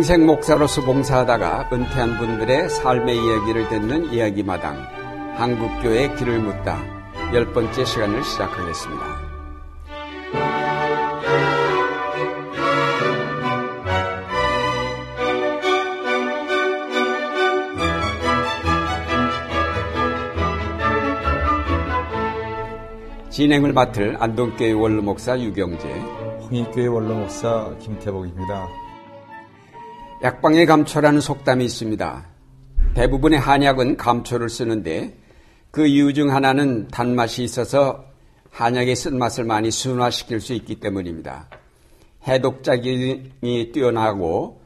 평생 목사로서 봉사하다가 은퇴한 분들의 삶의 이야기를 듣는 이야기마당 한국교회 길을 묻다 열 번째 시간을 시작하겠습니다. 진행을 맡을 안동교회 원로 목사 유경재 홍익교회 원로 목사 김태복입니다. 약방의 감초라는 속담이 있습니다. 대부분의 한약은 감초를 쓰는데 그 이유 중 하나는 단맛이 있어서 한약의 쓴맛을 많이 순화시킬 수 있기 때문입니다. 해독작용이 뛰어나고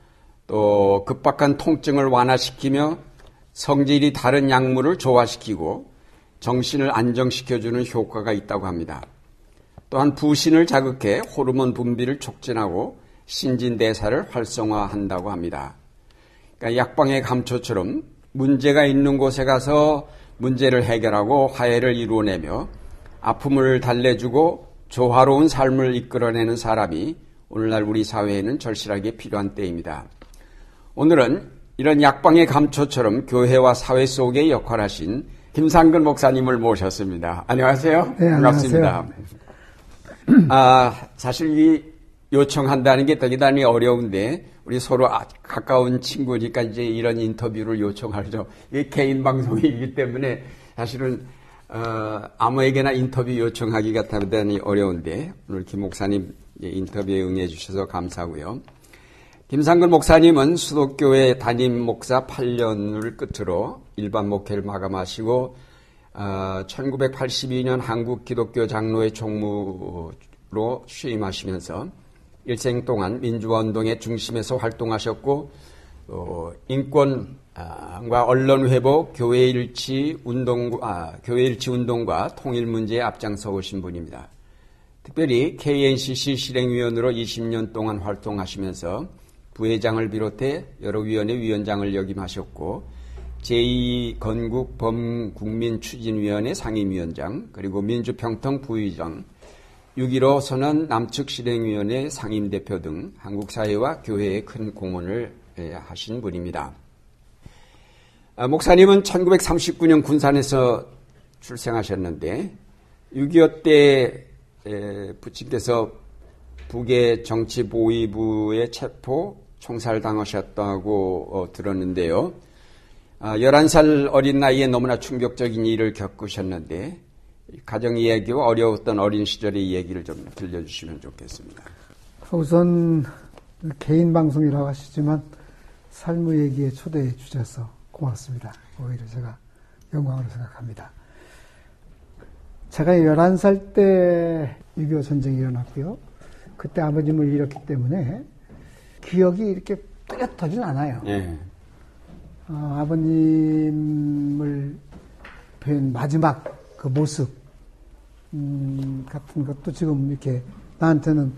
또 급박한 통증을 완화시키며 성질이 다른 약물을 조화시키고 정신을 안정시켜주는 효과가 있다고 합니다. 또한 부신을 자극해 호르몬 분비를 촉진하고 신진대사를 활성화한다고 합니다. 그러니까 약방의 감초처럼 문제가 있는 곳에 가서 문제를 해결하고 화해를 이루어내며 아픔을 달래주고 조화로운 삶을 이끌어내는 사람이 오늘날 우리 사회에는 절실하게 필요한 때입니다. 오늘은 이런 약방의 감초처럼 교회와 사회 속에 역할하신 김상근 목사님을 모셨습니다. 안녕하세요. 네, 반갑습니다. 안녕하세요. 아, 사실 이 요청한다는 게 대단히 어려운데 우리 서로 아, 가까운 친구니까 이제 이런 인터뷰를 요청하죠. 이게 개인 방송이기 때문에 사실은 어, 아무에게나 인터뷰 요청하기가 대단히 어려운데 오늘 김 목사님 인터뷰에 응해 주셔서 감사하고요. 김상근 목사님은 수도교회 담임 목사 8년을 끝으로 일반 목회를 마감하시고 어, 1982년 한국 기독교 장로회 총무로 취임하시면서 일생 동안 민주화 운동의 중심에서 활동하셨고 어, 인권과 언론 회복, 교회 일치 운동, 아, 교회 일치 운동과 통일 문제에 앞장서 오신 분입니다. 특별히 KNCC 실행위원으로 20년 동안 활동하시면서 부회장을 비롯해 여러 위원회 위원장을 역임하셨고 제2건국 범국민추진위원회 상임위원장 그리고 민주평통 부의장 6.15 선언 남측 실행위원회 상임대표 등 한국 사회와 교회에 큰 공헌을 예, 하신 분입니다. 아, 목사님은 1939년 군산에서 출생하셨는데 6.25 때 부친께서 북의 정치보위부의 체포 총살당하셨다고 어, 들었는데요. 11살 아, 어린 나이에 너무나 충격적인 일을 겪으셨는데 가정 이야기와 어려웠던 어린 시절의 얘기를 좀 들려주시면 좋겠습니다. 우선 개인 방송이라고 하시지만 삶의 얘기에 초대해 주셔서 고맙습니다. 오히려 제가 영광으로 생각합니다. 제가 11살 때 6.25 전쟁이 일어났고요. 그때 아버님을 잃었기 때문에 기억이 이렇게 뚜렷하진 않아요. 네. 어, 아버님을 뵌 마지막 그 모습 음, 같은 것도 지금 이렇게 나한테는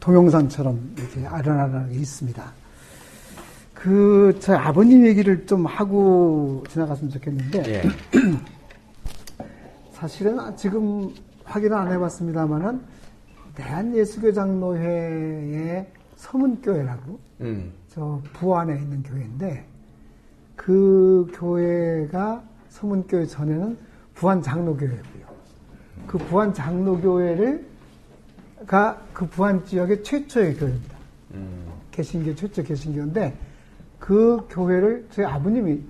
동영상처럼 이렇게 아련아련하게 있습니다. 그, 저 아버님 얘기를 좀 하고 지나갔으면 좋겠는데, 예. 사실은 지금 확인을 안 해봤습니다만은, 대한예수교 장로회의 서문교회라고, 음. 저 부안에 있는 교회인데, 그 교회가 서문교회 전에는 부안 장로교회고요. 그 부안 장로교회를 가 그 부안 지역의 최초의 교회입니다. 음. 개신교 최초 개신교인데 그 교회를 저희 아버님이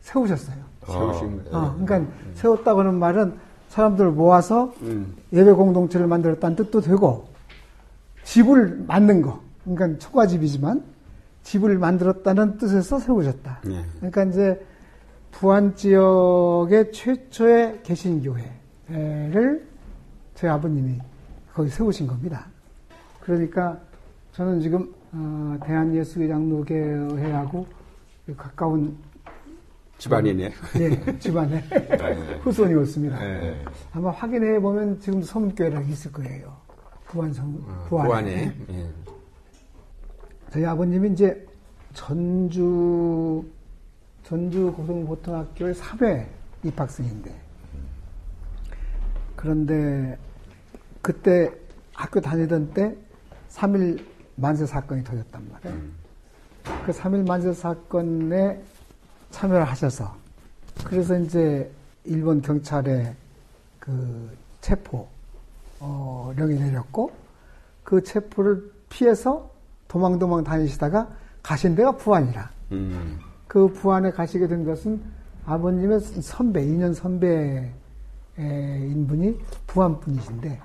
세우셨어요. 세우신 어, 어, 그러니까 음. 세웠다고 하는 말은 사람들을 모아서 음. 예배 공동체를 만들었다는 뜻도 되고 집을 만든 거. 그러니까 초가집이지만 집을 만들었다는 뜻에서 세우셨다. 네. 그러니까 이제 부안 지역의 최초의 개신교회 를 저희 아버님이 거기 세우신 겁니다. 그러니까 저는 지금 어, 대한예수장로교회하고 가까운 집안이네. 예, 집안에 네. 후손이 었습니다. 네. 아마 확인해 보면 지금 서문교회라고 있을 거예요. 부안 성 어, 부안에. 부안에. 예. 저희 아버님이 이제 전주 전주 고등고등학교의 3회 입학생인데 그런데 그때 학교 다니던 때 3일 만세 사건이 터졌단 말이에요. 음. 그 3일 만세 사건에 참여를 하셔서 그래서 이제 일본 경찰에 그 체포령이 어, 내렸고 그 체포를 피해서 도망도망 다니시다가 가신 데가 부안이라. 음. 그 부안에 가시게 된 것은 아버님의 선배, 2년 선배 인 분이 부안 분이신데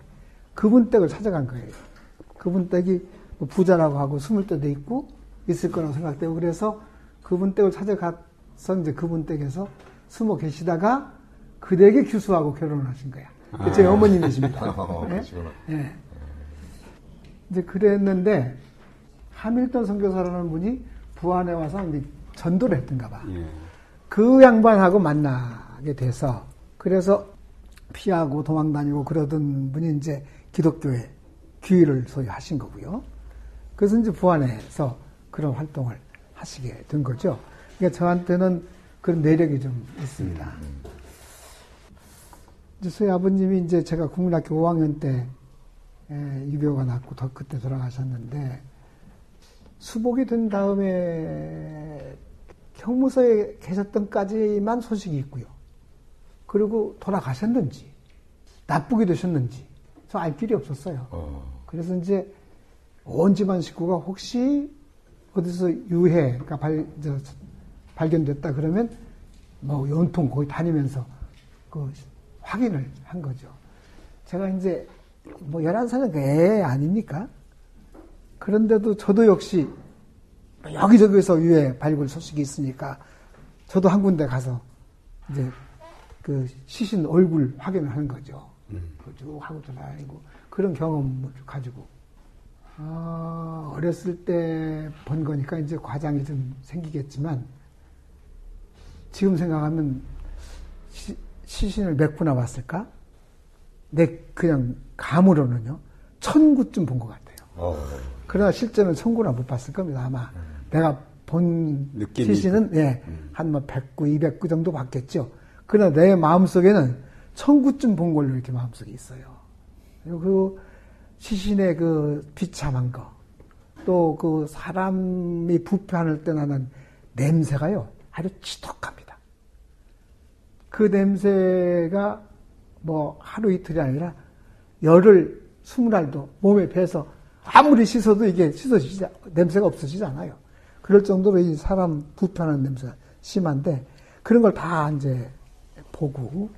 그분 댁을 찾아간 거예요. 그분 댁이 뭐 부자라고 하고 숨을 때도 있고 있을 거라고 생각되고 그래서 그분 댁을 찾아가서 이제 그분 댁에서 숨어 계시다가 그 댁에 규수하고 결혼을 하신 거야. 아. 제 어머님이십니다. 어, 네? 네. 이제 그랬는데 하밀턴 선교사라는 분이 부안에 와서 이제 전도를 했던가 봐. 예. 그 양반하고 만나게 돼서 그래서 피하고 도망 다니고 그러던 분이 이제 기독교에 귀의를 소유 하신 거고요. 그래서 이제 부안에서 그런 활동을 하시게 된 거죠. 그러니까 저한테는 그런 내력이 좀 있습니다. 음, 음. 이제 저희 아버님이 이제 제가 국민학교 5학년 때 유교가 났고 더 그때 돌아가셨는데 수복이 된 다음에 형무소에 계셨던까지만 소식이 있고요. 그리고 돌아가셨는지 나쁘게 되셨는지 저알 길이 없었어요. 어. 그래서 이제 온 집안 식구가 혹시 어디서 유해가 발, 저, 발견됐다 그러면 뭐 연통 거기 다니면서 그 확인을 한 거죠. 제가 이제 뭐 11살은 애 아닙니까? 그런데도 저도 역시 여기저기서 유해 발굴 소식이 있으니까 저도 한 군데 가서 이제 그 시신 얼굴 확인을 하는 거죠. 음. 쭉 하고 돌아다니고 그런 경험을 가지고 아, 어렸을 때 본 거니까 이제 과장이 좀 생기겠지만 지금 생각하면 시, 시신을 몇 구나 봤을까? 내 그냥 감으로는요 천구쯤 본 것 같아요. 어. 그러나 실제는 천구나 못 봤을 겁니다 아마 음. 내가 본 시신은 예, 음. 한뭐 100구, 200구 정도 봤겠죠. 그러나 내 마음속에는 천구쯤 본 걸로 이렇게 마음속에 있어요. 그리고 그 시신의 그 비참한 거, 또 그 사람이 부패할 때 나는 냄새가요, 아주 지독합니다. 그 냄새가 뭐 하루 이틀이 아니라 열흘, 스무 날도 몸에 배서 아무리 씻어도 이게 씻어지지, 냄새가 없어지지 않아요. 그럴 정도로 이 사람 부패하는 냄새가 심한데 그런 걸 다 이제 보고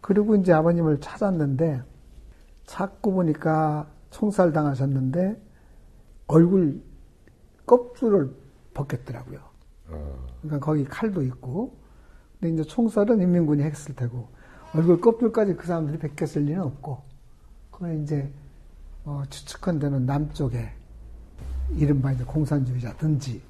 그리고 이제 아버님을 찾았는데 찾고 보니까 총살 당하셨는데 얼굴 껍질을 벗겼더라고요. 그러니까 거기 칼도 있고 근데 이제 총살은 인민군이 했을 테고 얼굴 껍질까지 그 사람들이 벗겼을 리는 없고 그건 이제 어, 추측한 데는 남쪽에 이른바 이제 공산주의자든지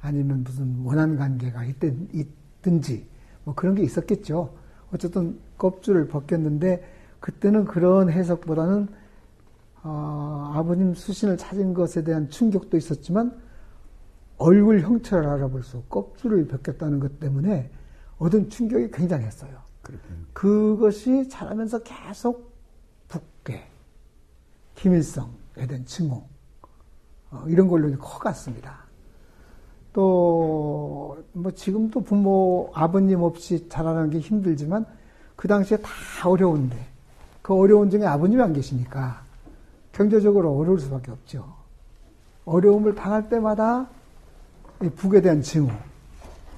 아니면 무슨 원한 관계가 있든, 있든지 뭐 그런 게 있었겠죠. 어쨌든 껍질을 벗겼는데 그때는 그런 해석보다는 어, 아버님 수신을 찾은 것에 대한 충격도 있었지만 얼굴 형체를 알아볼 수, 껍질을 벗겼다는 것 때문에 얻은 충격이 굉장했어요. 그렇군요. 그것이 자라면서 계속 북괴, 김일성에 대한 증오, 어, 이런 걸로 커갔습니다. 또, 뭐 지금도 부모, 아버님 없이 자라는 게 힘들지만 그 당시에 다 어려운데 그 어려운 중에 아버님이 안 계시니까 경제적으로 어려울 수밖에 없죠. 어려움을 당할 때마다 북에 대한 증오,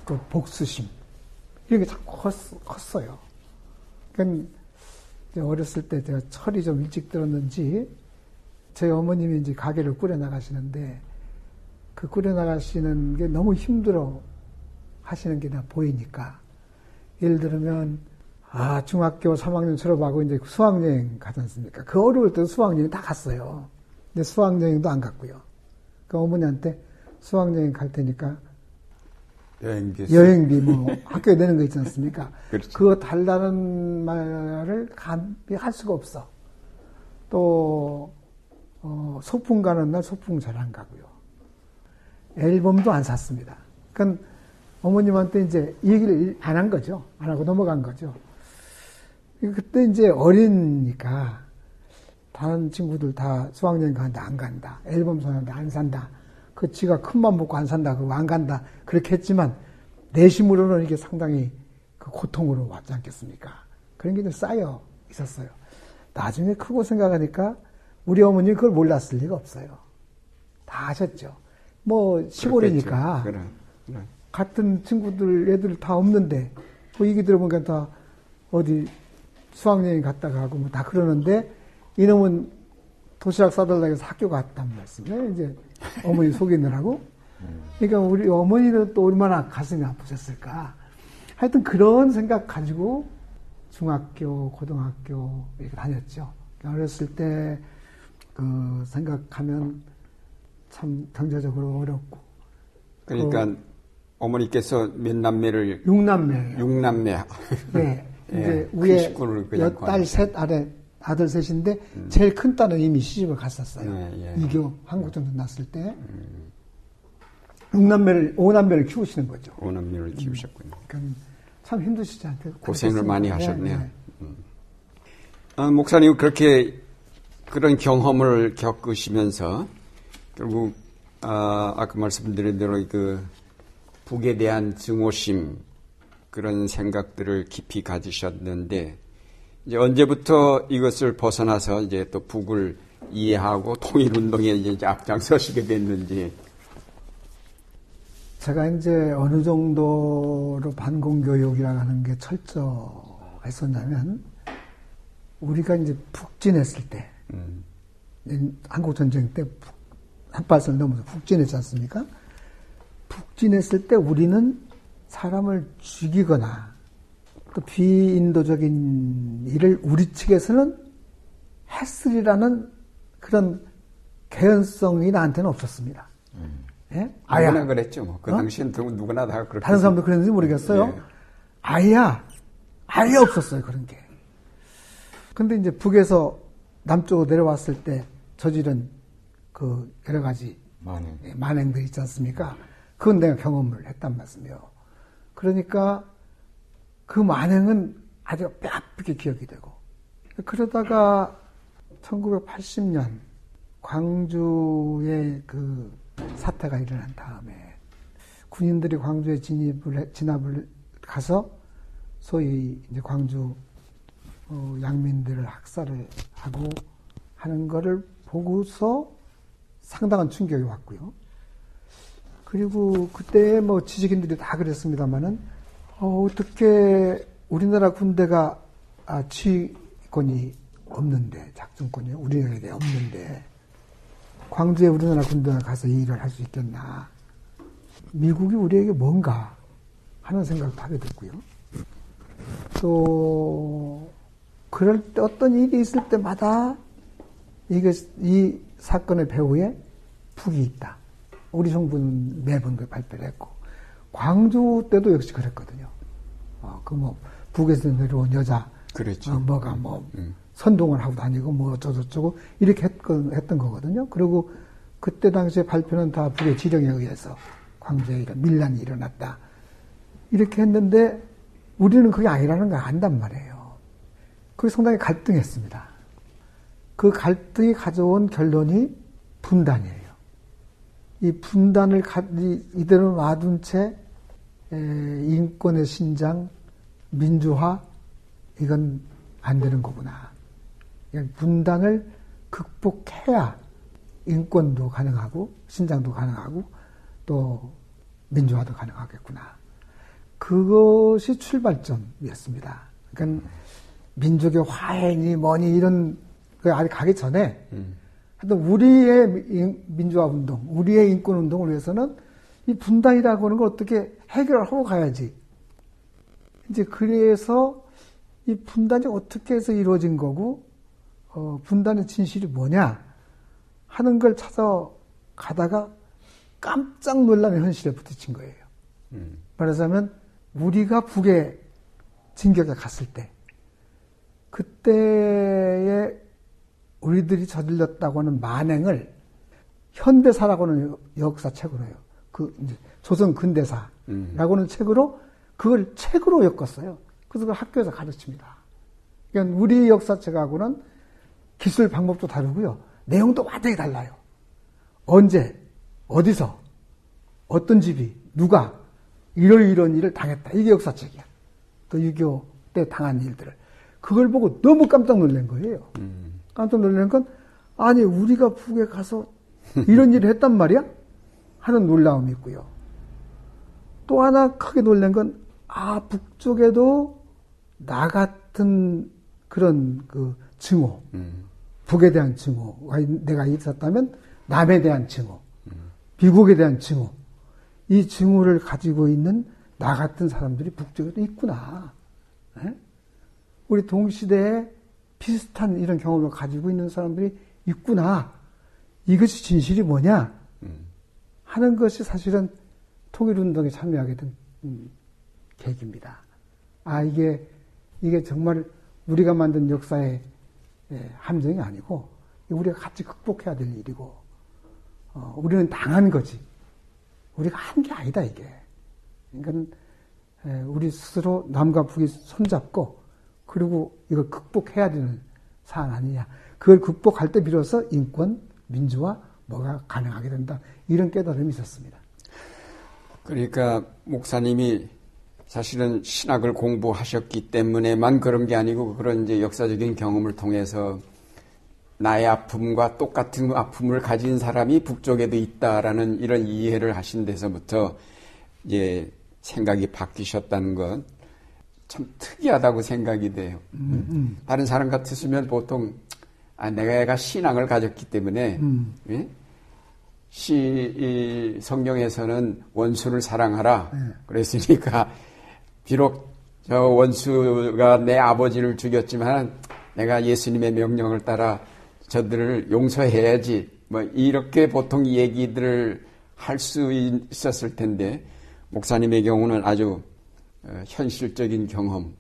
그 복수심, 이런 게 참 컸, 컸어요. 그러니까 어렸을 때 제가 철이 좀 일찍 들었는지 저희 어머님이 이제 가게를 꾸려 나가시는데 그 꾸려 나가시는 게 너무 힘들어 하시는 게나 보이니까 예를 들면 아, 중학교 3학년 졸업하고 이제 수학여행 가지 않습니까? 그 어려울 때도 수학여행 다 갔어요. 근데 수학여행도 안 갔고요. 그 어머니한테 수학여행 갈 테니까 여행비, 여행비 뭐 학교에 내는 거 있지 않습니까? 그렇죠. 그거 달라는 말을 감비할 수가 없어. 또 어, 소풍 가는 날 소풍 잘 안 가고요. 앨범도 안 샀습니다. 그러니까 어머님한테 이제 이 얘기를 안 한 거죠. 안 하고 넘어간 거죠. 그때 이제 어리니까 다른 친구들 다 수학여행 간다, 안 간다. 앨범 사는데 안 산다. 그 지가 큰맘 먹고 안 산다, 그거 안 간다. 그렇게 했지만, 내심으로는 이게 상당히 그 고통으로 왔지 않겠습니까? 그런 게 좀 쌓여 있었어요. 나중에 크고 생각하니까 우리 어머니 그걸 몰랐을 리가 없어요. 다 아셨죠. 뭐 시골이니까 그래, 그래. 같은 친구들 애들 다 없는데 뭐 얘기 들어보니까 다 어디 수학여행 갔다가 하고 뭐 다 그러는데 이놈은 도시락 싸달라고 해서 학교 갔단 말씀이에요. 이제 어머니 속이느라고. 그러니까 우리 어머니는 또 얼마나 가슴이 아프셨을까. 하여튼 그런 생각 가지고 중학교, 고등학교 이렇게 다녔죠. 어렸을 때 그 생각하면 참 경제적으로 어렵고. 그러니까 그 어머니께서 몇 남매를 육남매. 육남매. 네. 이제 예, 위에 여딸 셋 아래 아들 셋인데 음. 제일 큰 딸은 이미 시집을 갔었어요. 예, 예. 이교 한국 정도 났을 때 음. 육남매를 오남매를 키우시는 거죠. 오남매를 키우셨군요. 그러니까 참 힘드시지 않게 고생을 많이 하셨네요. 네, 네. 음. 아, 목사님 그렇게 그런 경험을 겪으시면서 결국 아, 아까 말씀드린 대로 그 북에 대한 증오심 그런 생각들을 깊이 가지셨는데 이제 언제부터 이것을 벗어나서 이제 또 북을 이해하고 통일 운동에 이제 앞장서시게 됐는지 제가 이제 어느 정도로 반공 교육이라고 하는 게 철저했었냐면 우리가 이제 북진했을 때 음. 한국 전쟁 때 한발을 넘어서 북진했지 않습니까? 북진했을 때 우리는 사람을 죽이거나 또 비인도적인 일을 우리 측에서는 했으리라는 그런 개연성이 나한테는 없었습니다. 음. 예? 아야. 누구나 그랬죠. 뭐. 그 어? 당시엔 누구나 다 그렇게. 다른 사람도 그랬는지 모르겠어요. 예. 아야. 아예 없었어요. 그런 게. 근데 이제 북에서 남쪽으로 내려왔을 때 저지른 그 여러 가지 만행. 예, 만행들 있지 않습니까? 그건 내가 경험을 했단 말씀이에요. 그러니까 그 만행은 아주 뼈아프게 기억이 되고 그러다가 1980년 광주의 그 사태가 일어난 다음에 군인들이 광주에 진입을 해, 진압을 가서 소위 이제 광주 어, 양민들을 학살을 하고 하는 거를 보고서 상당한 충격이 왔고요. 그리고 그때 뭐 지식인들이 다 그랬습니다만은 어, 떻게 우리나라 군대가 아, 지휘권이 없는데 작전권이 우리에게 없는데 광주에 우리나라 군대가 가서 이 일을 할 수 있겠나? 미국이 우리에게 뭔가 하는 생각도 하게 됐고요. 또 그럴 때 어떤 일이 있을 때마다 이게 이 사건의 배후에 북이 있다. 우리 정부는 매번 그 발표를 했고 광주 때도 역시 그랬거든요. 어, 그뭐 북에서 내려온 여자 그랬죠. 어, 뭐가 뭐 음. 선동을 하고 다니고 뭐 어쩌고저쩌고 이렇게 했건, 했던 거거든요. 그리고 그때 당시에 발표는 다 북의 지령에 의해서 광주에 이런 밀란이 일어났다. 이렇게 했는데 우리는 그게 아니라는 걸 안단 말이에요. 그게 상당히 갈등했습니다. 그 갈등이 가져온 결론이 분단이에요. 이 분단을 이대로 놔둔 채 인권의 신장, 민주화 이건 안 되는 거구나. 분단을 극복해야 인권도 가능하고 신장도 가능하고 또 민주화도 가능하겠구나. 그것이 출발점이었습니다. 그러니까 민족의 화해니 뭐니 이런 그 아직 가기 전에 음. 하여튼 우리의 민주화 운동, 우리의 인권 운동을 위해서는 이 분단이라고 하는 걸 어떻게 해결하고 가야지. 이제 그래서 이 분단이 어떻게 해서 이루어진 거고, 어, 분단의 진실이 뭐냐 하는 걸 찾아가다가 깜짝 놀라는 현실에 부딪힌 거예요. 음. 말하자면 우리가 북에 진격에 갔을 때 그때의 우리들이 저질렀다고 하는 만행을 현대사라고는 역사책으로 해요. 그 조선 근대사라고 하는 음. 책으로 그걸 책으로 엮었어요. 그래서 그걸 학교에서 가르칩니다. 그러니까 우리 역사책하고는 기술 방법도 다르고요. 내용도 완전히 달라요. 언제, 어디서, 어떤 집이, 누가, 이런 이런 일을 당했다. 이게 역사책이야. 또 6.25 때 당한 일들을. 그걸 보고 너무 깜짝 놀란 거예요. 음. 깜짝 놀란 건, 아니, 우리가 북에 가서 이런 일을 했단 말이야? 하는 놀라움이 있고요. 또 하나 크게 놀란 건, 아, 북쪽에도 나 같은 그런 그 증오, 음. 북에 대한 증오가 내가 있었다면 남에 대한 증오, 음. 미국에 대한 증오, 이 증오를 가지고 있는 나 같은 사람들이 북쪽에도 있구나. 에? 우리 동시대에 비슷한 이런 경험을 가지고 있는 사람들이 있구나. 이것이 진실이 뭐냐? 음. 하는 것이 사실은 통일운동에 참여하게 된 음, 계기입니다. 아, 이게, 이게 정말 우리가 만든 역사의 예, 함정이 아니고, 우리가 같이 극복해야 될 일이고, 어, 우리는 당한 거지. 우리가 한 게 아니다, 이게. 그러니까, 예, 우리 스스로 남과 북이 손잡고, 그리고 이걸 극복해야 되는 사안 아니냐. 그걸 극복할 때 비로소 인권, 민주화, 뭐가 가능하게 된다. 이런 깨달음이 있었습니다. 그러니까 목사님이 사실은 신학을 공부하셨기 때문에만 그런 게 아니고 그런 이제 역사적인 경험을 통해서 나의 아픔과 똑같은 아픔을 가진 사람이 북쪽에도 있다라는 이런 이해를 하신 데서부터 이제 생각이 바뀌셨다는 건 참 특이하다고 생각이 돼요. 음, 음. 다른 사람 같았으면 보통 아, 내가 신앙을 가졌기 때문에 음. 예? 시 성경에서는 원수를 사랑하라 네. 그랬으니까 비록 저 원수가 내 아버지를 죽였지만 내가 예수님의 명령을 따라 저들을 용서해야지. 뭐 이렇게 보통 얘기들을 할 수 있었을 텐데 목사님의 경우는 아주 어, 현실적인 경험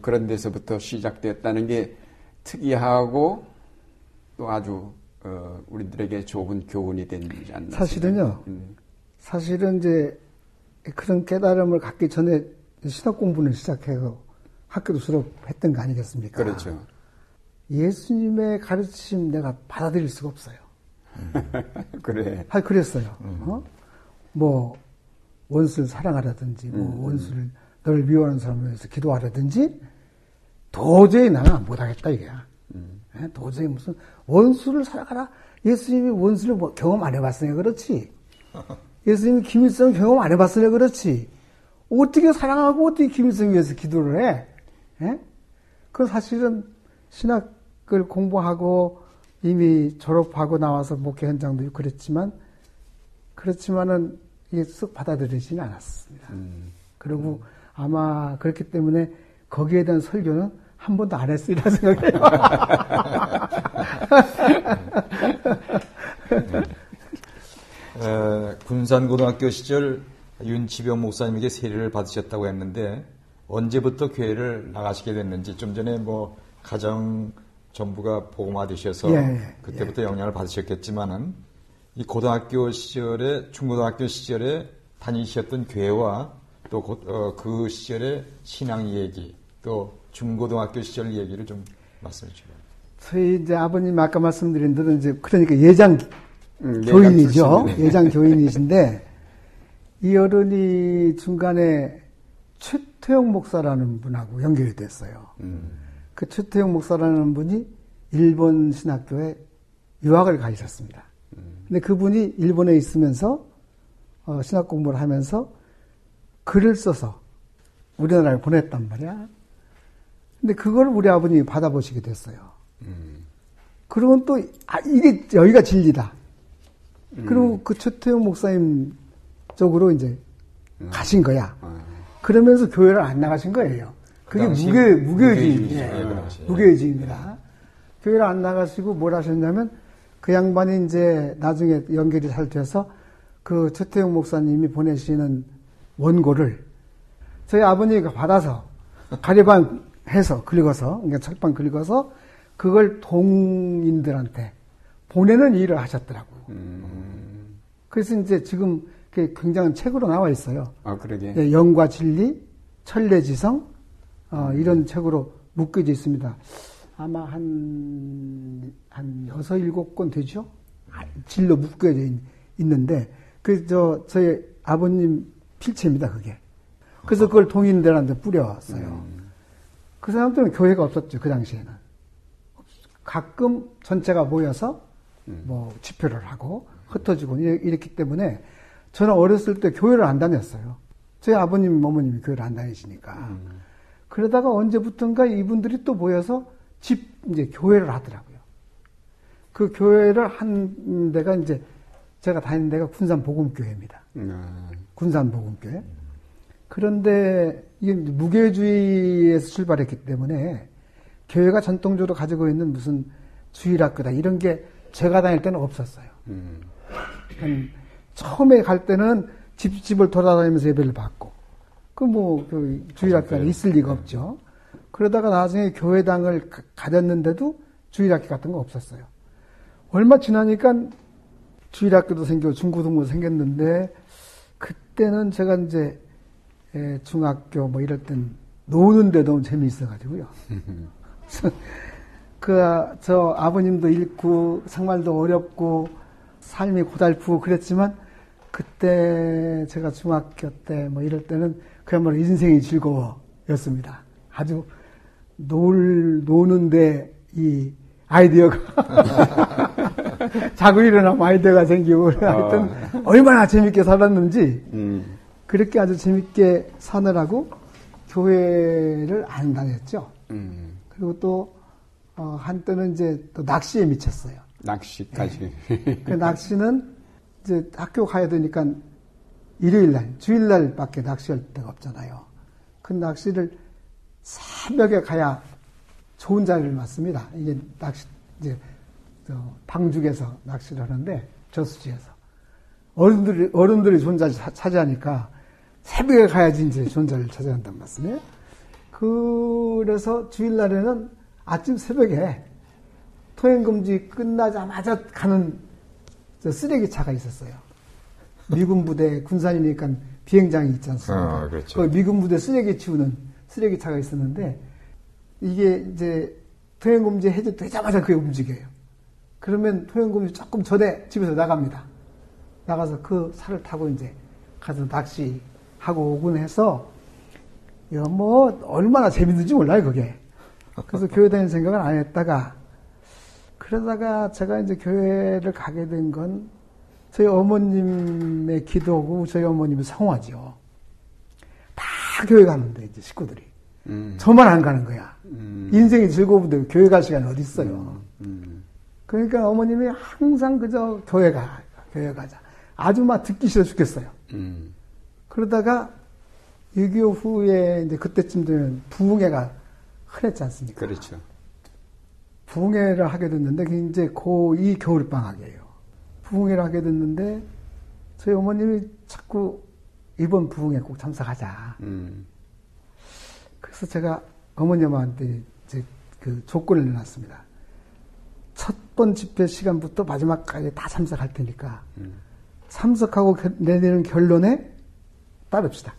그런 데서부터 시작되었다는 게 특이하고 또 아주 어, 우리들에게 좋은 교훈이 되지 않나 사실은요. 음. 사실은 이제 그런 깨달음을 갖기 전에 신학 공부를 시작해서 학교도 수업했던 거 아니겠습니까? 그렇죠. 예수님의 가르침 내가 받아들일 수가 없어요. 그래. 아, 그랬어요. 음. 어? 뭐, 원수를 사랑하라든지, 뭐, 음. 원수를, 너를 미워하는 사람을 위해서 기도하라든지, 도저히 나는 못하겠다, 이게. 음. 예? 도저히 무슨, 원수를 사랑하라? 예수님이 원수를 뭐 경험 안 해봤으니까 그렇지. 예수님이 김일성 경험 안 해봤으니까 그렇지. 어떻게 사랑하고 어떻게 김일성 위해서 기도를 해? 예? 그 사실은 신학을 공부하고 이미 졸업하고 나와서 목회 현장도 그랬지만 그렇지만은 이게 쓱 받아들이지는 않았습니다. 음. 그리고 음. 아마 그렇기 때문에 거기에 대한 설교는 한 번도 안 했으리라 생각해요. 에, 군산고등학교 시절 윤치병 목사님에게 세례를 받으셨다고 했는데 언제부터 교회를 나가시게 됐는지 좀 전에 뭐 가정 전부가 복음화 되셔서 예, 예, 그때부터 예. 영향을 받으셨겠지만은 이 고등학교 시절에 중고등학교 시절에 다니셨던 교회와 또그 어, 그 시절의 신앙 얘기 또 중고등학교 시절 얘기를 좀 말씀해 주세요. 저희 이제 아버님 아까 말씀드린 대로 이제 그러니까 예장 음, 교인이죠. 예장 교인이신데 이 어른이 중간에 최태용 목사라는 분하고 연결이 됐어요. 음. 그 최태용 목사라는 분이 일본 신학교에 유학을 가셨습니다. 음. 근데 그분이 일본에 있으면서 어, 신학 공부를 하면서 글을 써서 우리나라에 보냈단 말이야. 근데 그걸 우리 아버님이 받아보시게 됐어요. 음. 그러면 또, 아, 이게 여기가 진리다. 음. 그리고 그 최태용 목사님 쪽으로 이제 음. 가신 거야. 아. 그러면서 교회를 안 나가신 거예요. 그게 무교, 무교지입니다. 무교지입니다. 교회를 안 나가시고 뭘 하셨냐면 그 양반이 이제 나중에 연결이 잘 돼서 그 최태용 목사님이 보내시는 원고를 저희 아버님이 받아서 가리방 해서 긁어서 그러니까 철판 긁어서 그걸 동인들한테 보내는 일을 하셨더라고요. 음. 그래서 이제 지금 굉장한 책으로 나와 있어요. 아, 그러게. 네, 영과 진리, 천례지성, 어, 이런 책으로 묶여져 있습니다. 아마 한, 한 여섯, 일곱 권 되죠? 질로 묶여져 있, 는데 그, 저, 저희 아버님 필체입니다, 그게. 그래서 그걸 동인들한테 뿌려왔어요. 음. 그 사람들은 교회가 없었죠, 그 당시에는. 가끔 전체가 모여서 음. 뭐 집회를 하고 흩어지고 이랬기 때문에 저는 어렸을 때 교회를 안 다녔어요. 저희 아버님, 어머님이 교회를 안 다니시니까. 음. 그러다가 언제부턴가 이분들이 또 모여서 집, 이제 교회를 하더라고요. 그 교회를 한 데가 이제 제가 다니는 데가 군산복음교회입니다. 음. 군산복음교회. 그런데 이게 무교주의에서 출발했기 때문에 교회가 전통적으로 가지고 있는 무슨 주일학교다 이런 게 제가 다닐 때는 없었어요. 음. 처음에 갈 때는 집집을 돌아다니면서 예배를 받고 그뭐 그 주일학교가 있을 리가 없죠. 그러다가 나중에 교회당을 가졌는데도 주일학교 같은 거 없었어요. 얼마 지나니까 주일학교도 생기고 중고등부 생겼는데 그때는 제가 이제 중학교 뭐 이럴 땐 노는데 너무 재미있어가지고요. 그, 저 아버님도 잃고, 생활도 어렵고, 삶이 고달프고 그랬지만, 그때 제가 중학교 때 뭐 이럴 때는 그야말로 인생이 즐거워였습니다. 아주 놀, 노는데 이 아이디어가 자고 일어나면 아이디어가 생기고 하여튼 어. 얼마나 재밌게 살았는지 음. 그렇게 아주 재밌게 사느라고 교회를 안 다녔죠. 음. 그리고 또 어, 한때는 이제 또 낚시에 미쳤어요. 낚시까지. 네. 그 낚시는 이제 학교 가야 되니까 일요일 날, 주일 날밖에 낚시할 데가 없잖아요. 그 낚시를 새벽에 가야 좋은 자리를 맞습니다. 이게 낚시, 이제, 방죽에서 낚시를 하는데, 저수지에서. 어른들이, 어른들이 좋은 자리 차지하니까 새벽에 가야지 이제 좋은 자리를 차지한단 말씀이에요. 그래서 주일날에는 아침 새벽에 통행금지 끝나자마자 가는 쓰레기차가 있었어요. 미군 부대 군산이니까 비행장이 있지 않습니까? 아, 그렇죠. 그 미군 부대 쓰레기 치우는 쓰레기차가 있었는데 이게 이제 통행금지 해제되자마자 그게 움직여요. 그러면 통행금지 조금 전에 집에서 나갑니다. 나가서 그 차를 타고 이제 가서 낚시하고 오곤 해서 뭐 얼마나 재밌는지 몰라요 그게. 그래서 교회 다니는 생각을 안 했다가 그러다가 제가 이제 교회를 가게 된 건 저희 어머님의 기도고 저희 어머님의 성화죠. 다 교회 가는데 이제 식구들이. 음. 저만 안 가는 거야. 음. 인생이 즐거운데 교회 갈 시간이 어디 있어요. 음. 음. 그러니까 어머님이 항상 그저 교회 가, 교회 가자. 아주 막 듣기 싫어 죽겠어요. 음. 그러다가 6.25 후에 이제 그때쯤 되면 부흥회가 흔했지 않습니까? 그렇죠. 부흥회를 하게 됐는데 이제 고2 겨울방학이에요. 부흥회를 하게 됐는데 저희 어머님이 자꾸 이번 부흥회 꼭 참석하자. 음. 그래서 제가 어머님한테 이제 그 조건을 내놨습니다. 첫 번 집회 시간부터 마지막까지 다 참석할 테니까 음. 참석하고 내리는 결론에 따릅시다.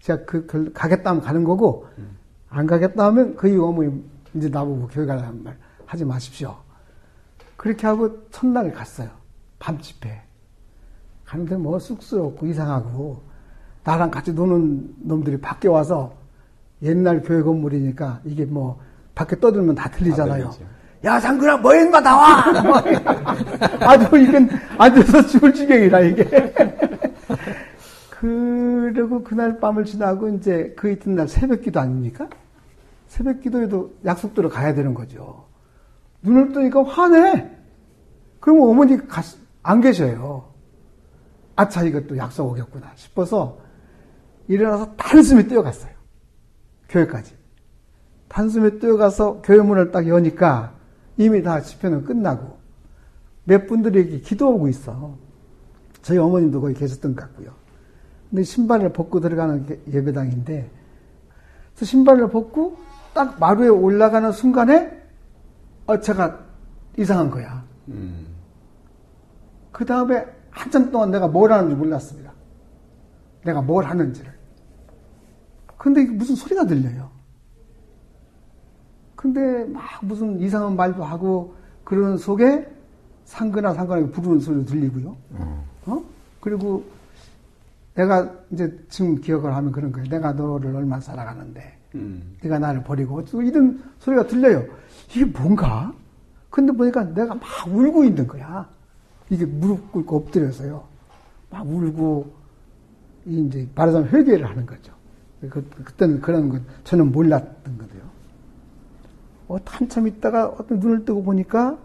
제가 그 결, 가겠다 하면 가는 거고 음. 안 가겠다 하면 그 이후 어머니 이제 나보고 교회 가라는 말 하지 마십시오. 그렇게 하고 첫날 갔어요. 밤 집회. 가는데 뭐 쑥스럽고 이상하고 나랑 같이 노는 놈들이 밖에 와서 옛날 교회 건물이니까 이게 뭐 밖에 떠들면 다 들리잖아요. 야 장근아 뭐 인마 나와. 아주 이건 앉아서 죽을 지경이라 이게. 그리고 그날 밤을 지나고 이제 그 이튿날 새벽 기도 아닙니까? 새벽 기도에도 약속대로 가야 되는 거죠. 눈을 뜨니까 화내. 그럼 어머니 가, 안 계셔요. 아차 이것도 약속 오겠구나 싶어서 일어나서 단숨에 뛰어갔어요. 교회까지. 단숨에 뛰어가서 교회 문을 딱 여니까 이미 다 집회는 끝나고 몇 분들이 기도하고 있어. 저희 어머님도 거기 계셨던 것 같고요. 근데 신발을 벗고 들어가는 예배당인데 그 신발을 벗고 딱 마루에 올라가는 순간에 어, 제가 이상한 거야. 음. 그 다음에 한참 동안 내가 뭘 하는지 몰랐습니다. 내가 뭘 하는지를. 근데 무슨 소리가 들려요. 근데 막 무슨 이상한 말도 하고 그러는 속에 상근아 상근하 부르는 소리도 들리고요. 음. 어? 그리고 내가 이제 지금 기억을 하면 그런 거예요. 내가 너를 얼마 사랑하는데, 음. 네가 나를 버리고 이런 소리가 들려요. 이게 뭔가? 근데 보니까 내가 막 울고 있는 거야. 이게 무릎 꿇고 엎드려서요. 막 울고 이제 말하자면 회개를 하는 거죠. 그, 그때는 그런 건 저는 몰랐던 거예요. 어, 한참 있다가 어떤 눈을 뜨고 보니까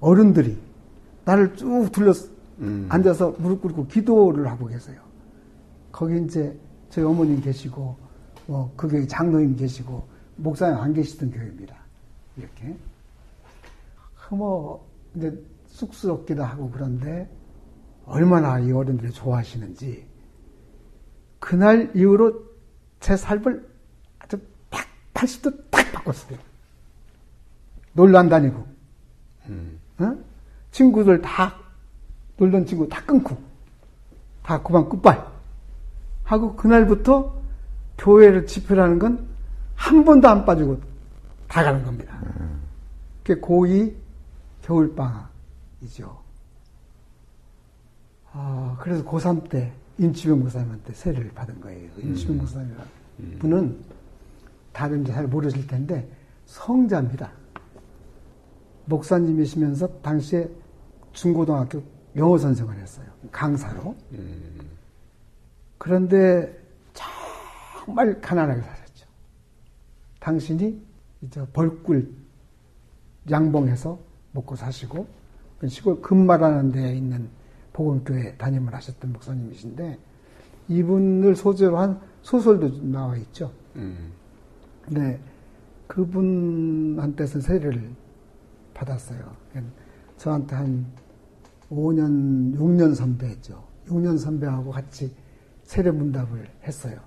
어른들이 나를 쭉 둘러 음. 앉아서 무릎 꿇고 기도를 하고 계세요. 거기 이제 저희 어머님 계시고, 뭐, 그 교회 장로님 계시고, 목사님 안 계시던 교회입니다. 이렇게. 그 뭐, 이제 쑥스럽기도 하고 그런데, 얼마나 이 어른들이 좋아하시는지, 그날 이후로 제 삶을 아주 딱 80도 딱 바꿨어요. 놀러 안 다니고, 음. 어? 친구들 다, 놀던 친구 다 끊고, 다 그만 굿바이. 하고 그날부터 교회를 집회라는 건 한 번도 안 빠지고 다 가는 겁니다. 그게 고2 겨울방학이죠. 아, 그래서 고3 때 인치병 목사님한테 세례를 받은 거예요. 인치병 음. 목사님이라는 음. 분은 다들 잘 모르실 텐데 성자입니다. 목사님이시면서 당시에 중고등학교 영어 선생을 했어요. 강사로. 음. 그런데 정말 가난하게 살았죠. 당신이 이제 벌꿀 양봉해서 먹고 사시고 시골 금마라는 데에 있는 복음교회 담임을 하셨던 목사님이신데 이분을 소재로 한 소설도 나와 있죠. 음. 네, 그분한테서 세례를 받았어요. 저한테 한 5년, 6년 선배죠. 6년 선배하고 같이 세례 문답을 했어요.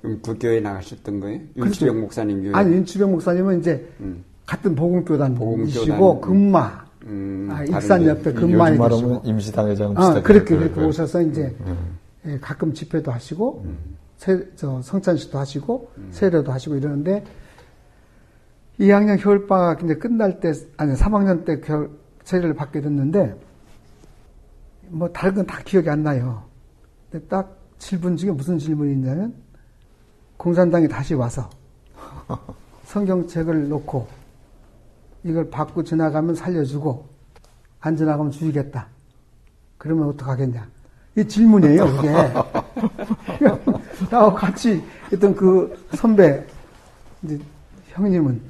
그럼 그 교회 나가셨던 거예요? 그렇죠. 윤치병 목사님 교회? 아니, 윤치병 목사님은 이제 음. 같은 복음교단 이시고 금마, 음, 아, 익산 옆에 금마에 계시고 임시당회장 아, 그렇게 그렇게 네. 오셔서 이제 음. 예, 가끔 집회도 하시고 음. 세, 저 성찬식도 하시고 음. 세례도 하시고 이러는데 2학년 겨울방학 이제 끝날 때 아니 3학년 때 겨울 세례를 받게 됐는데 뭐 다른 건 다 기억이 안 나요. 근데 딱 질문 중에 무슨 질문이 있냐면 공산당이 다시 와서 성경책을 놓고 이걸 받고 지나가면 살려주고 안 지나가면 죽이겠다. 그러면 어떡하겠냐. 이 질문이에요, 그게. 나하고 같이 있던 그 선배, 이제 형님은,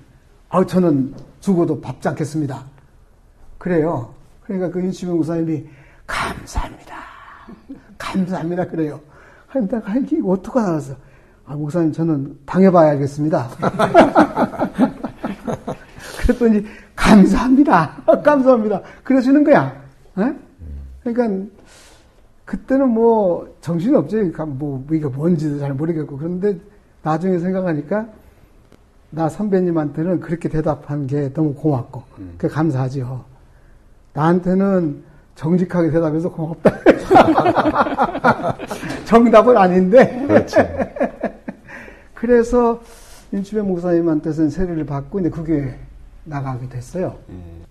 아, 저는 죽어도 밟지 않겠습니다. 그래요. 그러니까 그 윤시명 목사님이, 감사합니다. 감사합니다. 그래요. 아니, 이게 어떡하 나왔어. 아, 목사님, 저는 당해봐야 알겠습니다. 그랬더니, 감사합니다. 감사합니다. 그러시는 거야. 에? 그러니까, 그때는 뭐, 정신이 없죠. 뭐, 이게 뭔지도 잘 모르겠고. 그런데, 나중에 생각하니까, 나 선배님한테는 그렇게 대답한 게 너무 고맙고, 음. 그 감사하죠. 나한테는 정직하게 대답해서 고맙다. 정답은 아닌데. 그렇지. 그래서 인추배 목사님한테서는 세례를 받고 이제 그 교회 나가게 됐어요. 음.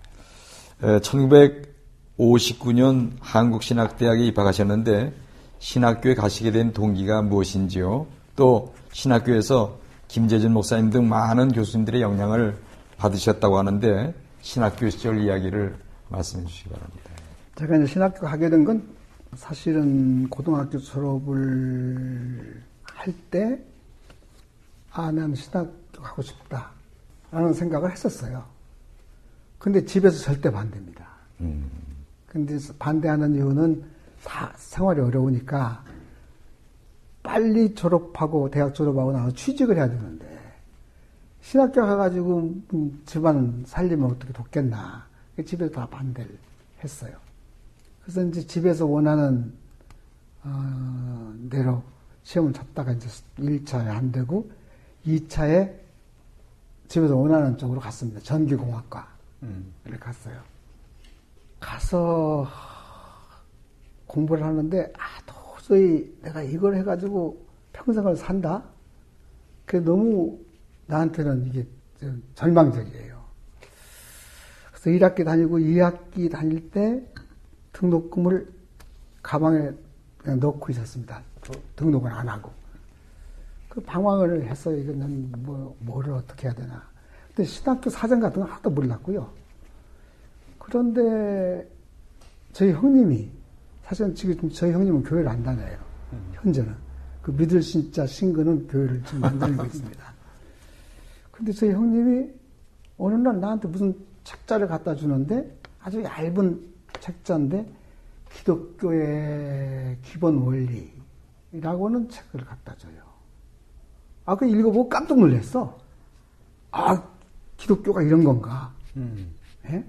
1959년 한국신학대학에 입학하셨는데 신학교에 가시게 된 동기가 무엇인지요? 또 신학교에서 김재준 목사님 등 많은 교수님들의 영향을 받으셨다고 하는데 신학교 시절 이야기를 말씀해 주시기 바랍니다. 제가 이제 신학교 가게 된 건 사실은 고등학교 졸업을 할 때, 아, 난 신학교 가고 싶다. 라는 생각을 했었어요. 근데 집에서 절대 반대입니다. 음. 근데 반대하는 이유는 다 생활이 어려우니까 빨리 졸업하고 대학 졸업하고 나서 취직을 해야 되는데 신학교 가가지고 집안 살림을 어떻게 돕겠나. 집에서 다 반대를 했어요. 그래서 이제 집에서 원하는 어, 대로 시험을 쳤다가 이제 1차에 안 되고 2차에 집에서 원하는 쪽으로 갔습니다. 전기공학과를 음. 갔어요. 가서 공부를 하는데 아 도저히 내가 이걸 해가지고 평생을 산다. 그게 너무 나한테는 이게 절망적이에요. 그래서 1학기 다니고 2학기 다닐 때 등록금을 가방에 그냥 넣고 있었습니다. 등록을 안 하고. 그 방황을 해서 이거는 뭐, 뭐를 어떻게 해야 되나. 근데 신학교 사정 같은 건 하나도 몰랐고요. 그런데 저희 형님이, 사실은 지금 저희 형님은 교회를 안 다녀요. 현재는. 그 믿을 진짜 신근은 교회를 지금 만들고 있습니다. 근데 저희 형님이 어느 날 나한테 무슨 책자를 갖다 주는데 아주 얇은 책자인데 기독교의 기본 원리라고는 책을 갖다 줘요. 아까 읽어보고 깜짝 놀랐어. 아, 기독교가 이런 건가? 음. 예?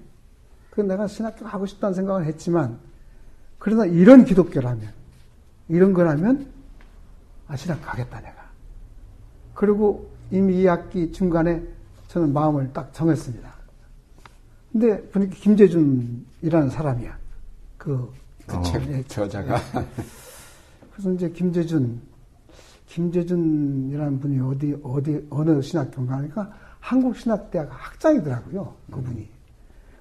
그 내가 신학교 가고 싶다는 생각을 했지만, 그러나 이런 기독교라면, 이런 거라면, 아, 신학 가겠다, 내가. 그리고 이미 이 학기 중간에 저는 마음을 딱 정했습니다. 근데 보니까 김재준이라는 사람이야. 그, 그 어, 책. 저자가. 그래서 이제 김재준 김재준이라는 분이 어디, 어디, 어느 신학교인가 하니까 한국신학대학 학장이더라고요. 그분이.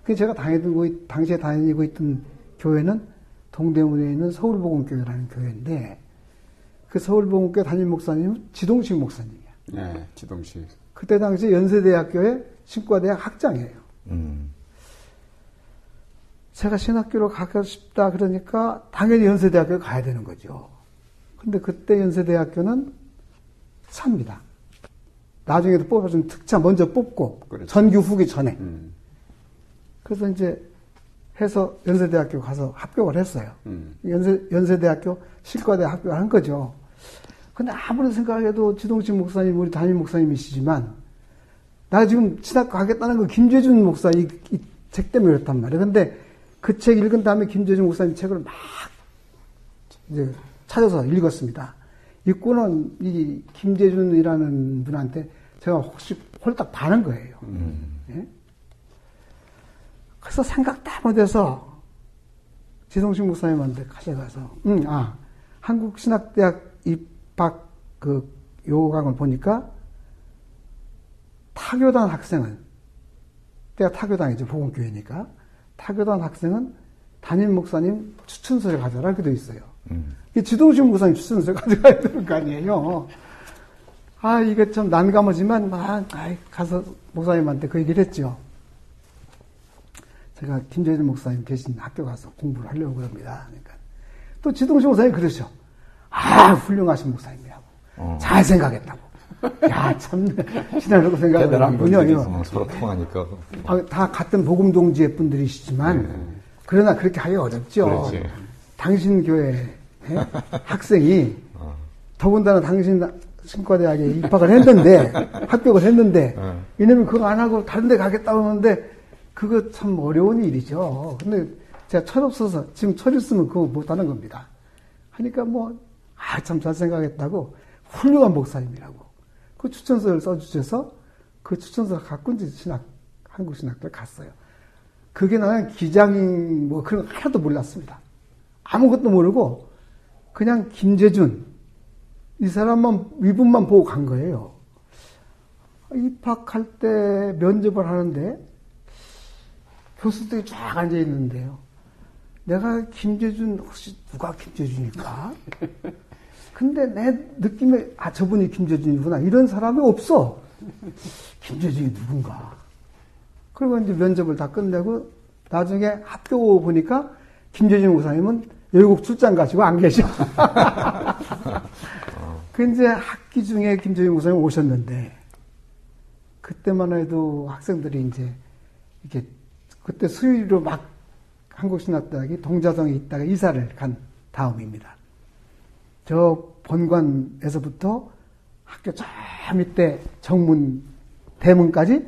그 제가 다니고, 당시에 다니고 있던 교회는 동대문에 있는 서울보건교회라는 교회인데 그 서울보건교회 담임 목사님은 지동식 목사님이야. 네, 지동식. 그때 당시 연세대학교의 신과대학 학장이에요. 음. 제가 신학교로 가고 싶다 그러니까 당연히 연세대학교에 가야 되는 거죠. 근데 그때 연세대학교는 삽니다. 나중에도 뽑아주면 특차 먼저 뽑고 그렇죠. 전교 후기 전에. 음. 그래서 이제 해서 연세대학교 가서 합격을 했어요. 음. 연세, 연세대학교 실과대 합격을 한 거죠. 근데 아무리 생각해도 지동식 목사님 우리 담임 목사님이시지만 나 지금 친학 가겠다는 거 김재준 목사 이, 이 책 때문에 그렇단 말이에요. 근데 그 책 읽은 다음에 김재준 목사님 책을 막 이제 찾아서 읽었습니다. 읽고는 이 김재준이라는 분한테 제가 혹시 홀딱 반한 거예요. 음. 예? 그래서 생각 다 못해서 지성식 목사님한테 가져가서, 응, 음, 아, 한국신학대학 입학 그 요강을 보니까 타교단 학생은, 때가 타교단이죠, 보건교회니까. 타교단 학생은 담임 목사님 추천서를 가져라, 이렇게 돼 있어요. 음. 지동식 목사님 추천서 가져가야 되는 거 아니에요. 아, 이게 참 난감하지만, 막, 아, 아이, 가서 목사님한테 그 얘기를 했죠. 제가 김재준 목사님 계신 학교 가서 공부를 하려고 합니다. 그러니까. 또 지동식 목사님 그러죠. 아, 훌륭하신 목사님이라고. 어. 잘 생각했다고. 야, 참, 신하라고 생각을 하군요. 어. 서로 통하니까. 아, 다 같은 복음동지의 분들이시지만, 네. 그러나 그렇게 하기 어렵죠. 그렇지. 당신 교회 학생이 어. 더군다나 당신 신과대학에 입학을 했는데 합격을 했는데 어. 이놈이 그거 안 하고 다른 데 가겠다고 하는데 그거 참 어려운 일이죠. 근데 제가 철 없어서 지금 철 있으면 그거 못하는 겁니다. 하니까 뭐 아 참 잘 생각했다고 훌륭한 목사님이라고 그 추천서를 써주셔서 그 추천서를 갖고 이제 신학 한국 신학교에 갔어요. 그게 나는 기장인 뭐 그런 거 하나도 몰랐습니다. 아무것도 모르고 그냥 김재준 이 사람만 위분만 보고 간 거예요. 입학할 때 면접을 하는데 교수들이 쫙 앉아 있는데요. 내가 김재준 혹시 누가 김재준일까? 근데 내 느낌에 아 저분이 김재준이구나 이런 사람이 없어. 김재준이 누군가. 그리고 이제 면접을 다 끝내고 나중에 학교 보니까 김재준 고사님은 외국 출장 가시고 안 계셔. 그 이제 학기 중에 김재윤 목사님 오셨는데 그때만 해도 학생들이 이제 이렇게 그때 수요일로 막 한국 신학대학이 동자동에 있다가 이사를 간 다음입니다. 저 본관에서부터 학교 저 밑에 정문 대문까지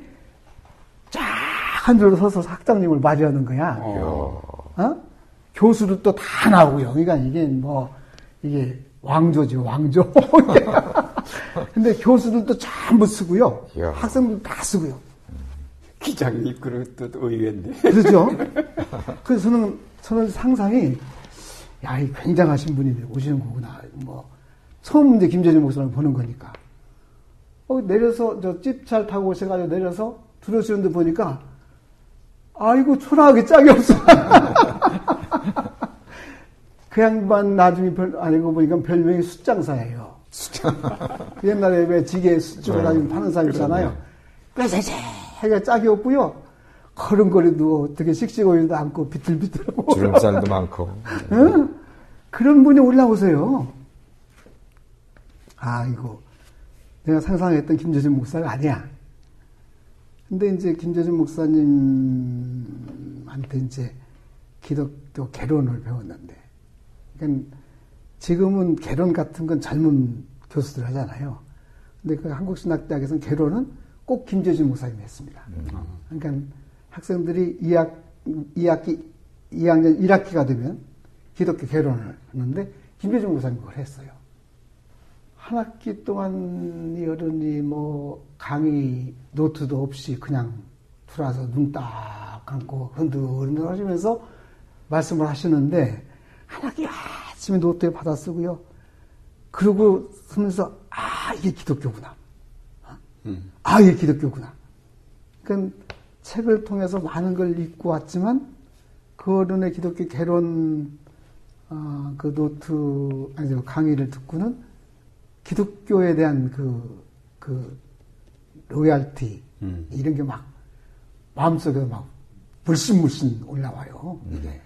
쫙 한 줄로 서서 학장님을 맞이하는 거야. 어? 어? 교수도 또 다 나오고요. 그러니까 이게 뭐, 이게 왕조죠, 왕조. 근데 교수들도 전부 쓰고요. 야. 학생들도 다 쓰고요. 음. 기장 입그릇도 의외인데. 그렇죠. 그래서 저는, 저는 상상이, 야, 이 굉장하신 분이 오시는 거구나. 뭐, 처음 문제 김재준 목사님 보는 거니까. 어, 내려서, 저 찝찰 타고 오셔가지고 내려서 들어주는데 보니까, 아이고, 초라하게 짝이 없어. 그 양반 나중에 별, 아니고 보니까 별명이 숫장사예요. 숫장. 그 옛날에 왜 지게 숫줄 가지고 네. 파는 사람 있잖아요. 그래서 해가 짝이 없고요. 걸음걸이도 되게 씩씩거리도 않고 비틀비틀하고. 주름살도 많고. 응? 그런 분이 올라오세요. 아이고. 내가 상상했던 김재준 목사가 아니야. 근데 이제 김재준 목사님한테 이제 기독교 개론을 배웠는데, 그러니까 지금은 개론 같은 건 젊은 교수들 하잖아요. 근데 그 한국신학대학에서는 개론은 꼭 김재준 목사님이 했습니다. 음. 그러니까 학생들이 2학, 2학기, 2학년 1학기가 되면 기독교 개론을 하는데 김재준 목사님 그걸 했어요. 한 학기 동안 여른이 뭐 강의 노트도 없이 그냥 들어와서 눈 딱 감고 흔들흔들 하시면서 말씀을 하시는데 한 학기 아침에 노트에 받아 쓰고요. 그러고 쓰면서 아 이게 기독교구나. 음. 아 이게 기독교구나. 그러니까 책을 통해서 많은 걸 읽고 왔지만 그 어른의 기독교 개론 어, 그 노트 아니 강의를 듣고는 기독교에 대한 그, 그, loyalty, 음. 이런 게 막, 마음속에 막, 물씬물씬 올라와요, 이게. 음.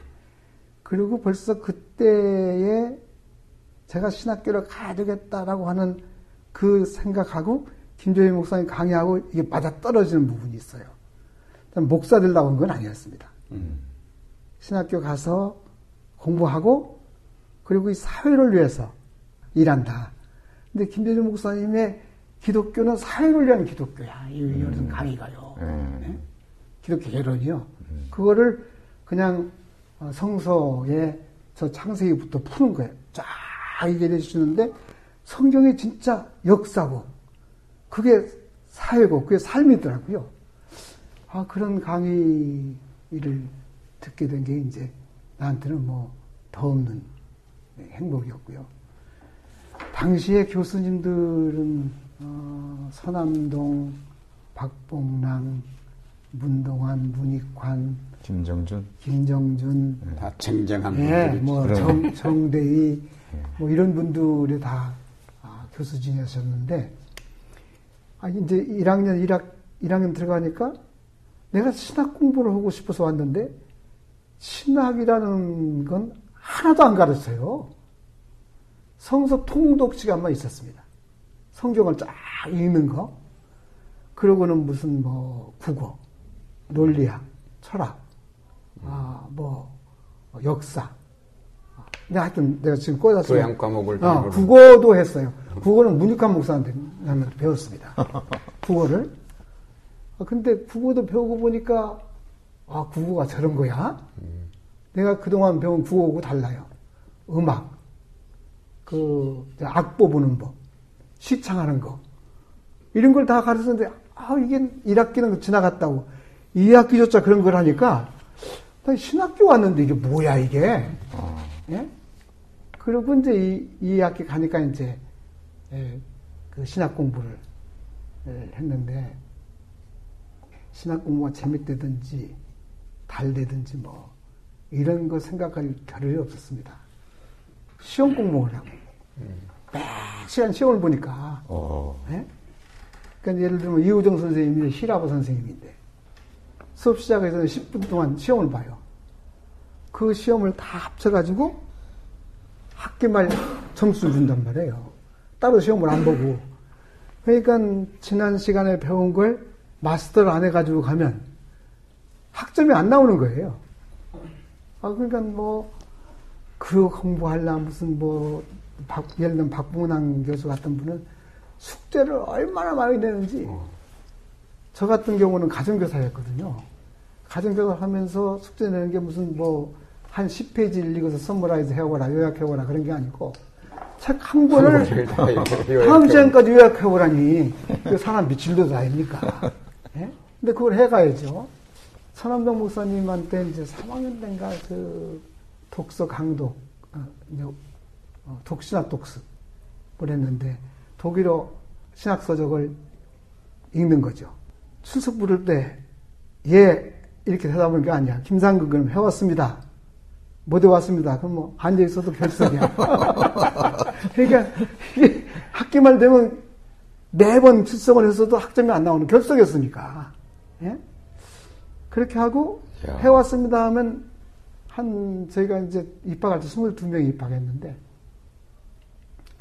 그리고 벌써 그때에 제가 신학교를 가야 되겠다라고 하는 그 생각하고, 김조희 목사님 강의하고 이게 맞아 떨어지는 부분이 있어요. 목사 되려고 한 건 아니었습니다. 음. 신학교 가서 공부하고, 그리고 이 사회를 위해서 일한다. 근데 김대중 목사님의 기독교는 사회를 위한 기독교야. 이 음. 요즘 강의가요. 음. 네? 기독교 개론이요. 음. 그거를 그냥 어, 성서에 저 창세기부터 푸는 거예요. 쫙 얘기해 주시는데 성경이 진짜 역사고 그게 사회고 그게 삶이더라고요. 아, 그런 강의를 듣게 된 게 이제 나한테는 뭐 더 없는 행복이었고요. 당시에 교수님들은 어, 서남동, 박봉랑, 문동환, 문익환, 김정준, 김정준, 네. 다 쟁쟁한 네, 분들이 뭐 정, 정대희, 네. 뭐 이런 분들이 다 아, 교수 지내셨는데, 아 이제 1학년 1학 1학년 들어가니까 내가 신학 공부를 하고 싶어서 왔는데 신학이라는 건 하나도 안 가르쳐요. 성서 통독 시간만 있었습니다. 성경을 쫙 읽는 거. 그러고는 무슨 뭐 국어, 논리학, 철학, 아, 뭐 역사. 근데 하여튼 내가 지금 꽂았어요. 교양 과목을 어, 국어도 했어요. 국어는 문익환 목사한테 배웠습니다. 국어를. 아, 근데 국어도 배우고 보니까 아, 국어가 저런 거야? 음. 내가 그동안 배운 국어하고 달라요. 음악, 그 악보 보는 법, 시창하는 거 이런 걸 다 가르쳤는데 아 이게 1학기는 지나갔다고 2학기조차 그런 걸 하니까 신학교 왔는데 이게 뭐야 이게 어. 예? 그리고 이제 이, 2학기 가니까 이제 예, 그 신학 공부를 예, 했는데 신학 공부가 재밌대든지 달대든지 뭐 이런 거 생각할 겨를이 없었습니다. 시험 공부를 하고 매 시간 시험을 보니까. 어. 네? 그러니까 예를 들면 이우정 선생님이 시라버 선생님인데 수업 시작해서 10분 동안 시험을 봐요. 그 시험을 다 합쳐가지고 학기 말 점수를 준단 말이에요. 따로 시험을 안 보고. 그러니까 지난 시간에 배운 걸 마스터를 안 해가지고 가면 학점이 안 나오는 거예요. 아, 그러니까 뭐, 그 공부하려 무슨 뭐 박, 예를 들면 박봉남 교수 같은 분은 숙제를 얼마나 많이 내는지 어. 저 같은 경우는 가정교사였거든요. 가정교사 하면서 숙제 내는 게 무슨 뭐 한 10페이지 읽어서 선물라이즈 해오라, 요약해오라 그런 게 아니고 책 한 권을 다음 시간까지 요약해오라니 그 사람 미칠 도도 아닙니까? 예? 근데 그걸 해가야죠. 천암동 목사님한테 이제 3학년 때인가 그 독서 강독, 어, 어, 독신학 독습을 했는데 독일어 신학서적을 읽는 거죠. 출석 부를 때, 예, 이렇게 대답하는 게 아니야. 김상극은 해왔습니다. 못 해 왔습니다. 그럼 뭐, 앉아 있어도 결석이야. 그러니까, 이게 학기 말 되면 매번 출석을 했어도 학점이 안 나오는 결석이었으니까. 예? 그렇게 하고, 야. 해왔습니다 하면, 한, 저희가 이제 입학할 때 22명이 입학했는데,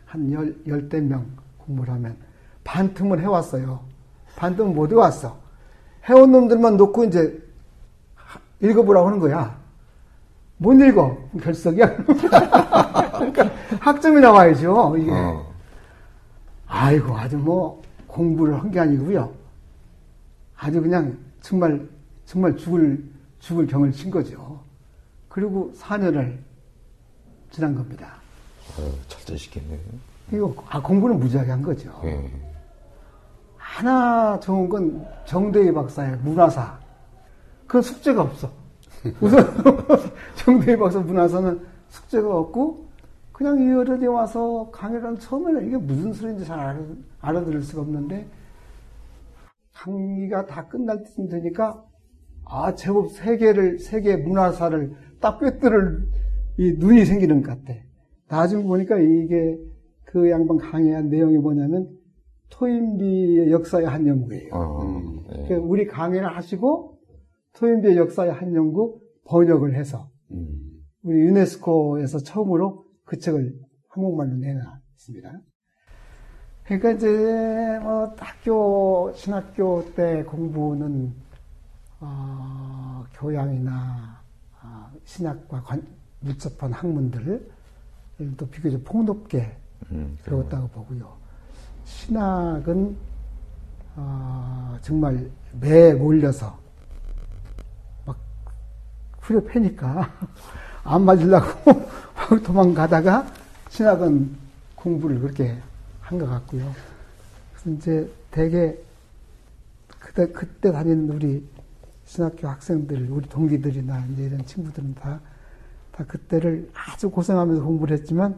한 열, 열대 명 공부를 하면, 반틈은 해왔어요. 반틈은 못 해왔어. 해온 놈들만 놓고 이제 읽어보라고 하는 거야. 못 읽어. 결석이야. 그러니까 학점이 나와야죠, 이게. 어. 아이고, 아주 뭐, 공부를 한 게 아니고요. 아주 그냥 정말, 정말 죽을, 죽을 경을 친 거죠. 그리고 4년을 지난 겁니다. 어, 철저시켰네. 이거, 아, 공부는 무지하게 한 거죠. 네. 하나 좋은 건 정대희 박사의 문화사. 그 숙제가 없어. 우선 정대희 박사 문화사는 숙제가 없고 그냥 이 어른이 와서 강의를 처음에는 이게 무슨 소리인지 잘 알아, 알아 들을 수가 없는데 강의가 다 끝날 때쯤 되니까 아 제법 세계를 세계 문화사를 딱 꿰뚫을 이 눈이 생기는 것 같아. 나중에 보니까 이게 그 양반 강의한 내용이 뭐냐면 토인비의 역사의 한 연구예요. 어, 네. 그러니까 우리 강의를 하시고 토인비의 역사의 한 연구 번역을 해서 음. 우리 유네스코에서 처음으로 그 책을 한국말로 내놨습니다. 그러니까 이제 뭐 학교 신학교 때 공부는 어, 교양이나 어, 신학과 관, 밀접한 학문들을 또 비교적 폭넓게 음, 배웠다고 보고요. 신학은 어, 정말 매 몰려서 막 후려 패니까 안 맞으려고 도망가다가 신학은 공부를 그렇게 한 것 같고요. 그래서 이제 대개 그때 그때 다니는 우리 신학교 학생들, 우리 동기들이나 이제 이런 친구들은 다, 다 그때를 아주 고생하면서 공부를 했지만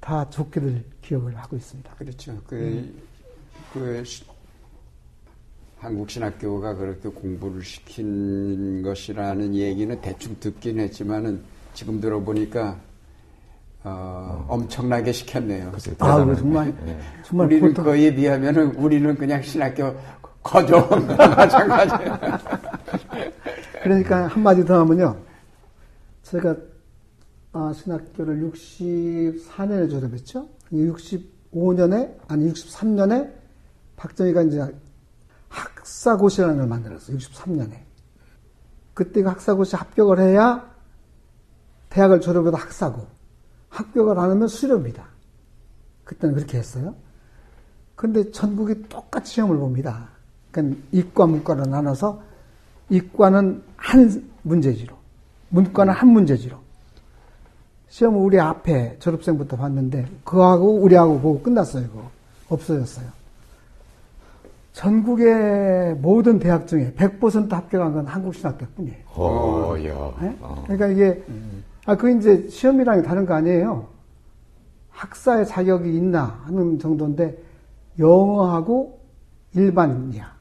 다 좋게들 기억을 하고 있습니다. 그렇죠. 그, 음. 그 한국 신학교가 그렇게 공부를 시킨 것이라는 얘기는 대충 듣긴 했지만은 지금 들어보니까 어, 엄청나게 시켰네요. 아, 정말, 네. 정말 우리는 보통... 그에 비하면은 우리는 그냥 신학교 거저 마찬가지예요. 그러니까 한마디 더 하면요. 제가 아, 신학교를 64년에 졸업했죠. 65년에, 아니 63년에 박정희가 이제 학사고시라는 걸 만들었어요. 63년에. 그때가 학사고시 합격을 해야 대학을 졸업해도 학사고, 합격을 안 하면 수료입니다. 그때는 그렇게 했어요. 근데 전국이 똑같이 시험을 봅니다. 그러니까 이과, 문과로 나눠서 이과는 한 문제지로, 문과는 한 문제지로, 시험 우리 앞에 졸업생부터 봤는데 그하고 우리하고 보고 끝났어요. 그거. 없어졌어요. 전국의 모든 대학 중에 100% 합격한 건 한국신학대뿐이에요. 어, 야. 네? 그러니까 이게 아, 그 이제 시험이랑 다른 거 아니에요. 학사의 자격이 있나 하는 정도인데 영어하고 일반이야.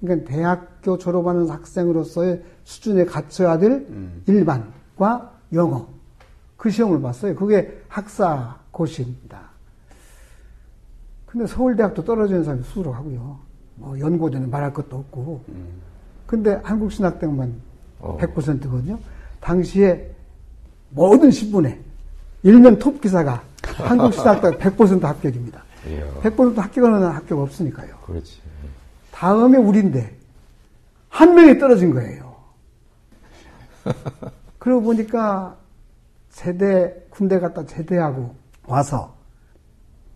그러니까 대학교 졸업하는 학생으로서의 수준에 갖춰야 될 음. 일반과 영어. 그 시험을 봤어요. 그게 학사 고시입니다. 근데 서울대학도 떨어지는 사람이 수두룩 하고요. 뭐 연고대는 말할 것도 없고. 근데 한국신학대만 어. 100%거든요. 당시에 모든 신문에 일면 톱 기사가 한국신학대 100% 합격입니다. 100% 합격하는 학교가 없으니까요. 그렇지. 다음에 우리인데 한 명이 떨어진 거예요. 그러고 보니까 제대, 군대 갔다 제대하고 와서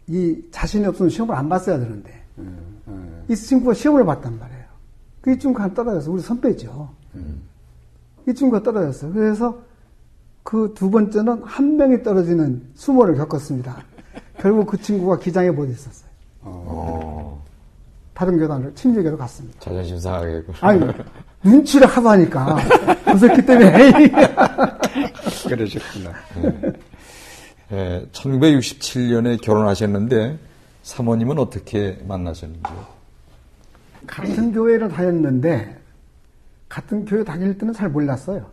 이 자신이 없으면 시험을 안 봤어야 되는데 음, 음. 이 친구가 시험을 봤단 말이에요. 그 이 친구가 떨어졌어. 우리 선배죠. 음. 이 친구가 떨어졌어. 그래서 그 두 번째는 한 명이 떨어지는 수모를 겪었습니다. 결국 그 친구가 기장에 못 있었어요. 어. 다른 교단으로 침례교로 갔습니다. 자존심 상하겠고. 아니 눈치를 하도 하니까 무섭기 때문에 그러셨구나. 네. 네, 1967년에 결혼하셨는데 사모님은 어떻게 만나셨는지요? 같은 교회를 다녔는데 같은 교회 다닐 때는 잘 몰랐어요.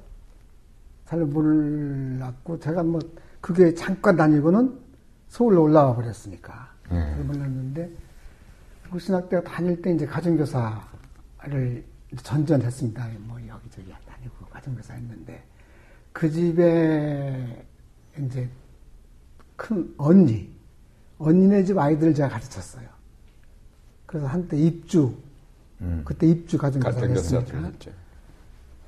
잘 몰랐고 제가 뭐 그게 잠깐 다니고는 서울로 올라와 버렸으니까 네. 몰랐는데 구신학대가 다닐 때 이제 가정교사를 전전했습니다. 뭐 여기저기 다니고 가정교사 했는데 그 집에 이제 큰 언니, 언니네 집 아이들을 제가 가르쳤어요. 그래서 한때 입주, 음. 그때 입주 가정교사를 했으니까.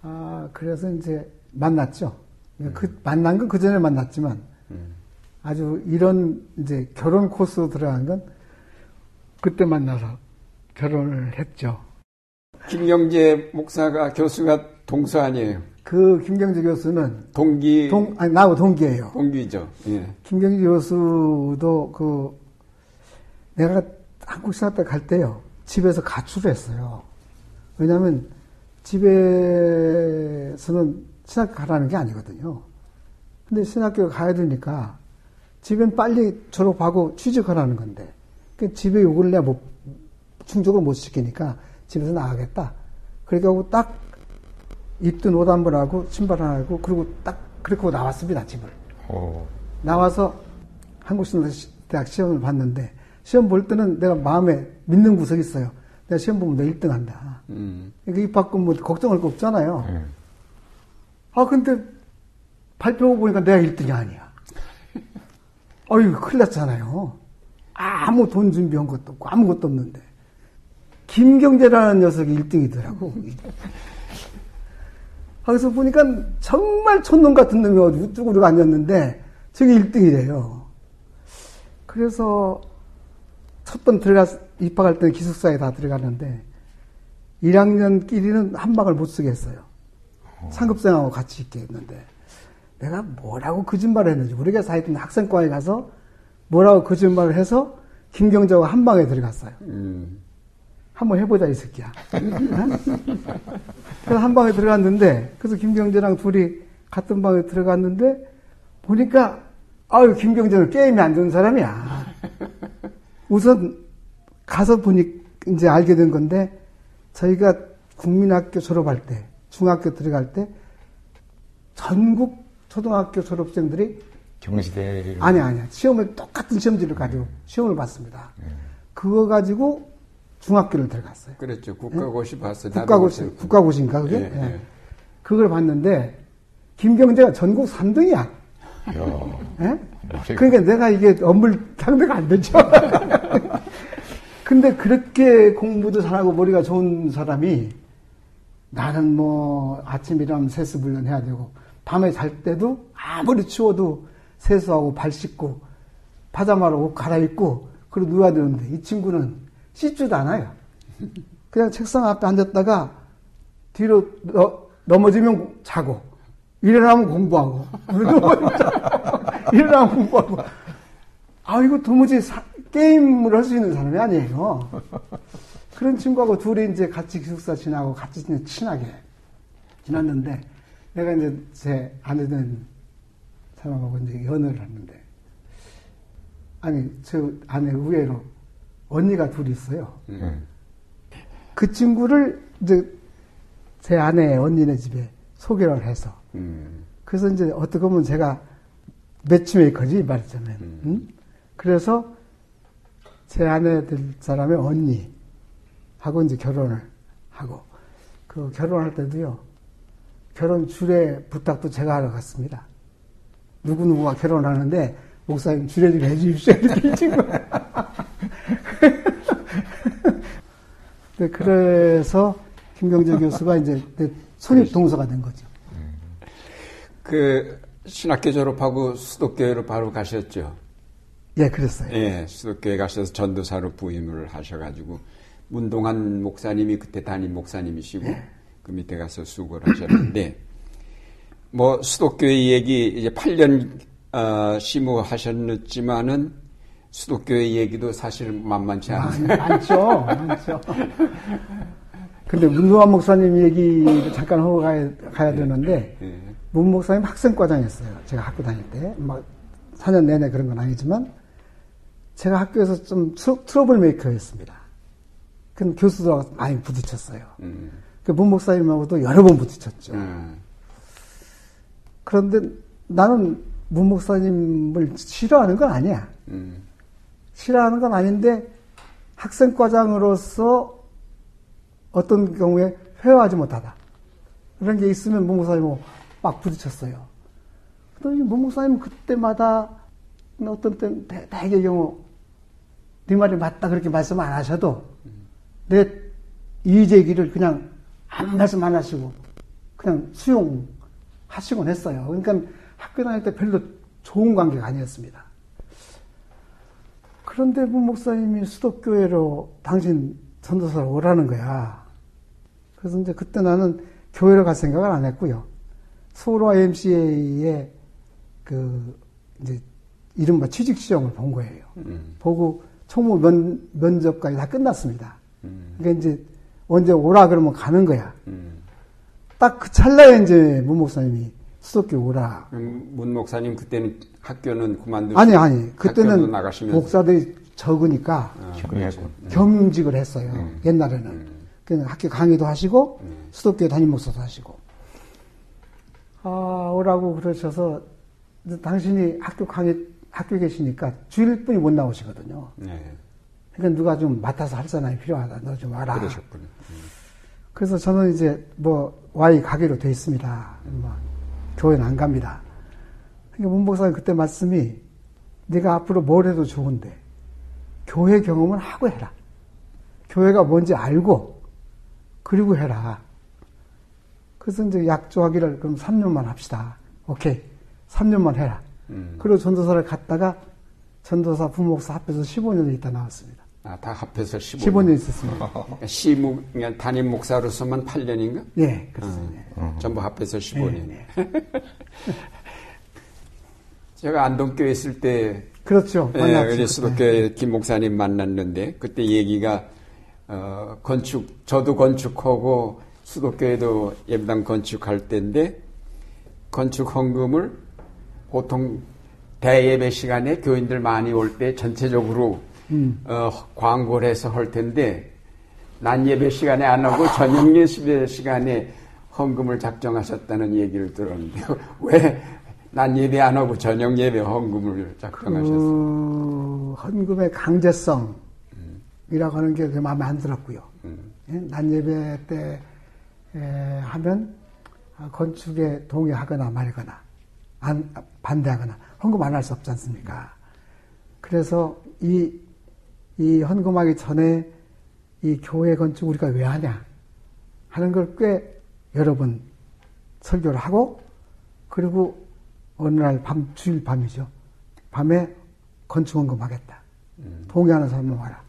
아, 그래서 이제 만났죠. 음. 그, 만난 건 그 전에 만났지만, 음. 아주 이런 이제 결혼 코스 들어간 건 그때 만나서 결혼을 했죠. 김경재 목사가 교수가 동서 아니에요? 그 김경재 교수는 동기 동 아니 나하고 동기예요. 동기죠. 예. 김경재 교수도 그 내가 한국 신학대 갈 때요 집에서 가출을 했어요. 왜냐하면 집에서는 신학교 가라는 게 아니거든요. 근데 신학교 가야 되니까 집엔 빨리 졸업하고 취직하라는 건데 그 집에 요구를 내가 못, 충족을 못 시키니까 집에서 나가겠다. 그렇게 하고 딱 입든 옷 한 번 하고 신발 하나 하고 그리고 딱 그렇게 하고 나왔습니다 집을. 오. 어. 나와서 한국신대학 시험을 봤는데 시험 볼 때는 내가 마음에 믿는 구석이 있어요. 내가 시험 보면 내가 1등 한다. 음. 그러니까 입학금 뭐 걱정할 거 없잖아요. 음. 아 근데 발표 보니까 내가 1등이 아니야. 아유 큰일 났잖아요. 아무 돈 준비한 것도 없고 아무것도 없는데 김경재라는 녀석이 1등이더라고. 거기서 보니까 정말 촌놈 같은 놈이 어디 우쭈그리고 앉았는데 저게 1등이래요. 그래서 첫 번 들어가 입학할 때는 기숙사에 다 들어갔는데 1학년끼리는 한 방을 못 쓰게 했어요. 상급생하고 같이 있게 했는데 내가 뭐라고 거짓말을 했는지 우리가 사이던 학생과에 가서 뭐라고 거짓말을 해서 김경재와 한 방에 들어갔어요. 음. 한번 해보자 이 새끼야. 그래서 한 방에 들어갔는데 그래서 김경재랑 둘이 같은 방에 들어갔는데 보니까 아유 김경재는 게임이 안 되는 사람이야. 우선 가서 보니 이제 알게 된 건데 저희가 국민학교 졸업할 때 중학교 들어갈 때 전국 초등학교 졸업생들이 경시대 아니 아니 시험을 똑같은 시험지를 가지고 시험을 봤습니다. 네. 그거 가지고 중학교를 들어갔어요. 그랬죠. 국가고시 네? 봤어요. 국가고시, 국가고시인가, 그게? 네, 네. 그걸 봤는데, 김경재가 전국 3등이야. 네? 그러니까 내가 이게 업물 상대가 안 되죠. 근데 그렇게 공부도 잘하고 머리가 좋은 사람이 나는 뭐 아침 일하면 세수불련 해야 되고 밤에 잘 때도 아무리 추워도 세수하고 발 씻고 파자마로 옷 갈아입고 그러고 누워야 되는데 이 친구는 씻지도 않아요. 그냥 책상 앞에 앉았다가 뒤로 너, 넘어지면 자고 일어나면 공부하고 일어나면 공부하고 아 이거 도무지 사, 게임을 할 수 있는 사람이 아니에요. 그런 친구하고 둘이 이제 같이 기숙사 지나고 같이 친하게 지났는데 내가 이제 제 아내 된 사람하고 이제 연애를 했는데 아니 저 아내 의외로 언니가 둘이 있어요. 음. 그 친구를 이제 제 아내 언니네 집에 소개를 해서 음. 그래서 이제 어떻게 보면 제가 매치메이커지 말하자면 음. 음? 그래서 제 아내 될 사람의 언니 하고 이제 결혼을 하고 그 결혼할 때도요 결혼 주례 부탁도 제가 하러 갔습니다. 누구누구가 결혼하는데 목사님 주례 좀 해주십시오 이렇게 친구 네, 그래서 김경재 교수가 이제 손입 동서가 된 거죠. 그 신학교 졸업하고 수도교회로 바로 가셨죠. 예, 그랬어요. 예, 수도교회 가셔서 전도사로 부임을 하셔가지고 문동한 목사님이 그때 담임 목사님이시고 예. 그 밑에 가서 수고를 하셨는데 뭐 수도교회 얘기 이제 8년 어, 심우하셨지만은 수도교회 얘기도 사실 만만치 않아요. 많죠, 많죠. 근데 문동환 목사님 얘기 잠깐 하고 가야, 가야 되는데 네. 문 목사님 학생과장이었어요. 제가 학교 다닐 때. 막 4년 내내 그런 건 아니지만 제가 학교에서 좀 트러 블 메이커였습니다. 그 교수들하고 많이 부딪혔어요. 음. 그 문 목사님하고도 여러 번 부딪혔죠. 음. 그런데 나는 문 목사님을 싫어하는 건 아니야. 음. 싫어하는 건 아닌데 학생과장으로서 어떤 경우에 회화하지 못하다. 그런 게 있으면 문목사님하고 막 부딪혔어요. 그랬더니 문목사님 그때마다 어떤 때 대개 경우 네 말이 맞다 그렇게 말씀 안 하셔도 내 이의제기를 그냥 아무 말씀 안 하시고 그냥 수용하시곤 했어요. 그러니까 학교 다닐 때 별로 좋은 관계가 아니었습니다. 그런데 문 목사님이 수도교회로 당신 전도사로 오라는 거야. 그래서 이제 그때 나는 교회로 갈 생각을 안 했고요. 서울 YMCA의 그 이제 이른바 취직 시험을 본 거예요. 음. 보고 총무 면, 면접까지 다 끝났습니다. 음. 그러니까 이제 언제 오라 그러면 가는 거야. 음. 딱그 찰나에 이제 문 목사님이 수도교 오라. 문 목사님 그때는 학교는 그만두고 아니 아니 그때는 목사들이 적으니까 아, 겸직을 했어요. 음. 옛날에는 음. 그냥 학교 강의도 하시고 음. 수도교 담임 목사도 하시고 아 오라고 그러셔서 당신이 학교 강의 학교 계시니까 주일뿐이 못 나오시거든요. 네. 그러니까 누가 좀 맡아서 할 사람이 필요하다. 너 좀 와라. 그러셨군요. 음. 그래서 저는 이제 뭐 와이 가기로 돼 있습니다. 뭐 교회는 안 갑니다. 그러니까 문복사님 그때 말씀이 네가 앞으로 뭘 해도 좋은데 교회 경험을 하고 해라. 교회가 뭔지 알고 그리고 해라. 그래서 이제 약조하기를 그럼 3년만 합시다. 오케이. 3년만 해라. 음. 그리고 전도사를 갔다가 전도사 부목사 합해서 15년 있다 나왔습니다. 아, 다 합해서 15년. 15년 있었습니다. 시무, 담임 목사로서만 8년인가? 네, 그렇습니다. 어, 어. 전부 합해서 15년. 네, 네. 제가 안동교회 있을 때. 그렇죠. 네, 수도교회 네. 김 목사님 만났는데, 그때 얘기가, 어, 건축, 저도 건축하고, 수도교회도 예배당 건축할 때인데, 건축 헌금을 보통 대예배 시간에 교인들 많이 올 때 전체적으로 음. 어, 광고를 해서 할 텐데 난 예배 시간에 안 하고 저녁 예배 시간에 헌금을 작정하셨다는 얘기를 들었는데 왜 난 예배 안 하고 저녁 예배 헌금을 작정하셨어요? 그 헌금의 강제성이라고 하는 게 마음에 안 들었고요. 음. 예? 난 예배 때 에, 하면 건축에 동의하거나 말거나 안, 반대하거나 헌금 안 할 수 없지 않습니까? 그래서 이, 이 헌금하기 전에 이 교회 건축 우리가 왜 하냐 하는 걸 꽤 여러 번 설교를 하고 그리고 어느 날 밤, 주일 밤이죠. 밤에 건축 헌금하겠다. 음. 동의하는 사람은 와라.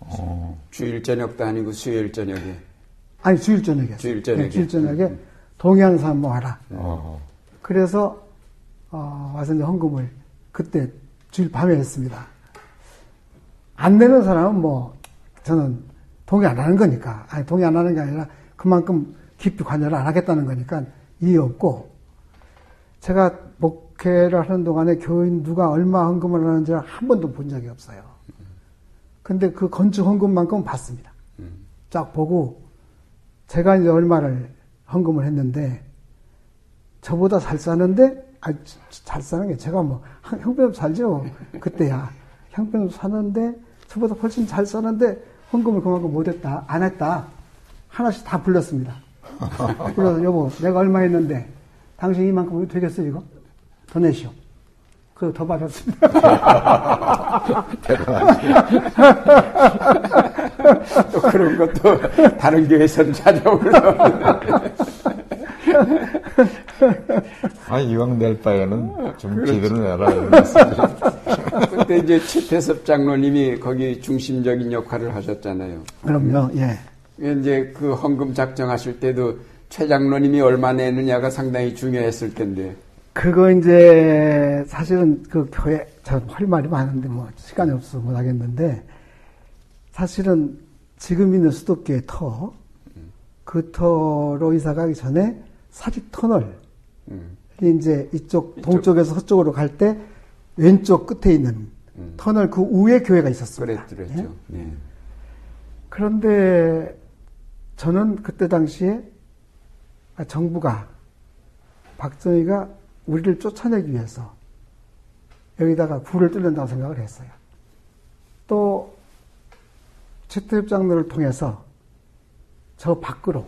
어. 주일 저녁도 아니고 수요일 저녁에. 아니 주일 저녁에. 주일 저녁에. 네, 주일 저녁에 음. 동의하는 사람은 와라. 어. 그래서 어, 와서 이제 헌금을 그때 주일 밤에 했습니다. 안 내는 사람은 뭐 저는 동의 안 하는 거니까 아니 동의 안 하는 게 아니라 그만큼 깊이 관여를 안 하겠다는 거니까 이해 없고 제가 목회를 하는 동안에 교인 누가 얼마 헌금을 하는지 한 번도 본 적이 없어요. 근데 그 건축 헌금만큼은 봤습니다. 쫙 보고 제가 이제 얼마를 헌금을 했는데 저보다 잘 사는데 아, 잘 사는 게 제가 뭐 형편없 살죠. 그때야 형편없 사는데 저보다 훨씬 잘 사는데 헌금을 그만큼 못했다 안 했다 하나씩 다 불렀습니다. 불러서 여보 내가 얼마 했는데 당신 이만큼 되겠어 이거 더 내시오. 그거 더 받았습니다. 또 그런 것도 다른 교회에서는 찾아오고. 아니, 이왕 낼 바에는 좀 그렇죠. 제대로 내라. 그때 이제 최태섭 장로님이 거기 중심적인 역할을 하셨잖아요. 그럼요, 예. 이제 그 헌금 작정하실 때도 최 장로님이 얼마 내느냐가 상당히 중요했을 텐데. 그거 이제 사실은 그 교회, 저할 말이 많은데 뭐 시간이 없어서 못 하겠는데 사실은 지금 있는 수도교의 터, 그 터로 이사 가기 전에 사직 터널, 음. 이제 이쪽, 이쪽 동쪽에서 서쪽으로 갈 때 왼쪽 끝에 있는 음. 터널 그 위에 교회가 있었습니다. 그랬죠. 예? 네. 그런데 저는 그때 당시에 정부가 박정희가 우리를 쫓아내기 위해서 여기다가 굴을 뚫는다고 생각을 했어요. 또 최태협장로를 통해서 저 밖으로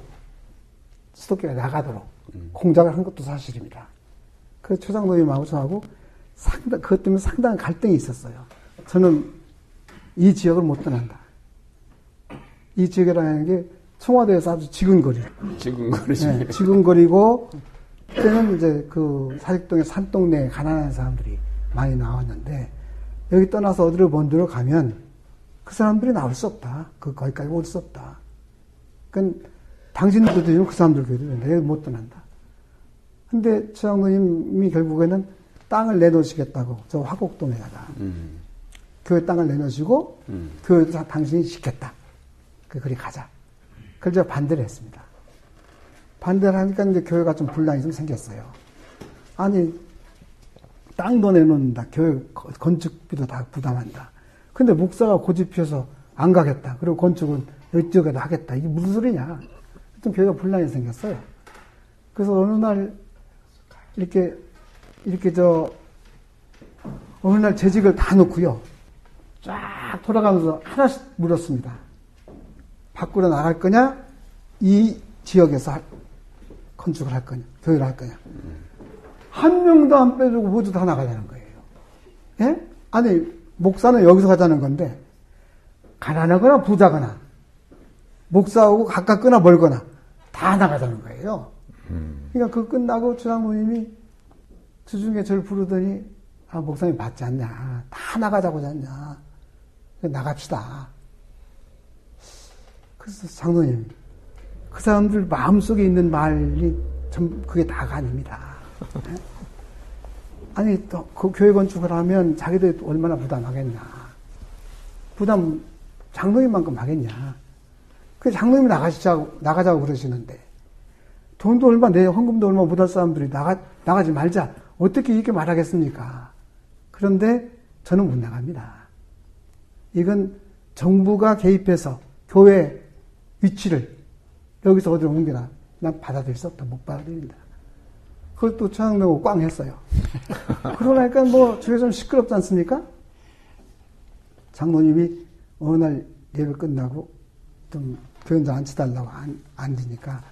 수도권에 나가도록 음. 공작을 한 것도 사실입니다. 그 최장로님하고 저하고 상당, 그것 때문에 상당한 갈등이 있었어요. 저는 이 지역을 못 떠난다. 이 지역이라는 게 청와대에서 아주 지근거리. 지근거리지. 네, 지근거리고, 그때는 이제 그 사직동의 산동네에 가난한 사람들이 많이 나왔는데, 여기 떠나서 어디로 먼 데로 가면 그 사람들이 나올 수 없다. 그, 거기까지 올 수 없다. 그러니까 당신들도 되고 그 사람들도 된다. 여기 못 떠난다. 근데 최장로님이 결국에는 땅을 내놓으시겠다고 저 화곡동에다가 음. 교회 땅을 내놓으시고 음. 교회 당신이 시켰다. 그 그리 가자. 그걸 제가 반대를 했습니다. 반대를 하니까 이제 교회가 좀 분란이 좀 생겼어요. 아니 땅도 내놓는다. 교회 건축비도 다 부담한다. 근데 목사가 고집피워서 안 가겠다. 그리고 건축은 이쪽에도 하겠다. 이게 무슨 소리냐. 좀 교회가 분란이 생겼어요. 그래서 어느 날 이렇게 이렇게 저 어느 날 재직을 다 놓고요. 쫙 돌아가면서 하나씩 물었습니다. 밖으로 나갈 거냐? 이 지역에서 건축을 할 거냐? 교회를 할 거냐? 한 명도 안 빼주고 모두 다 나가자는 거예요. 예? 아니, 목사는 여기서 가자는 건데, 가난하거나 부자거나, 목사하고 가깝거나 멀거나, 다 나가자는 거예요. 그러니까 그 끝나고 주장모님이 주중에 저를 부르더니 아 목사님 받지 않냐 다 나가자고 하냐 나갑시다. 그래서 장로님 그 사람들 마음속에 있는 말이 전 그게 다가 아닙니다. 네? 아니 또 그 교회 건축을 하면 자기들 얼마나 부담하겠냐. 부담 장로님만큼 하겠냐. 그 장로님이 나가시자고 나가자고 그러시는데 돈도 얼마 내 헌금도 얼마 못할 사람들이 나가, 나가지 말자. 어떻게 이렇게 말하겠습니까? 그런데 저는 못 나갑니다. 이건 정부가 개입해서 교회 위치를 여기서 어디로 옮겨라. 난 받아들일 수 없다. 못 받아들인다. 또 최강명고 꽝 했어요. 그러니까 뭐, 저게 좀 시끄럽지 않습니까? 장모님이 어느 날 예배 끝나고 좀 교인들 앉혀달라고 안, 앉으니까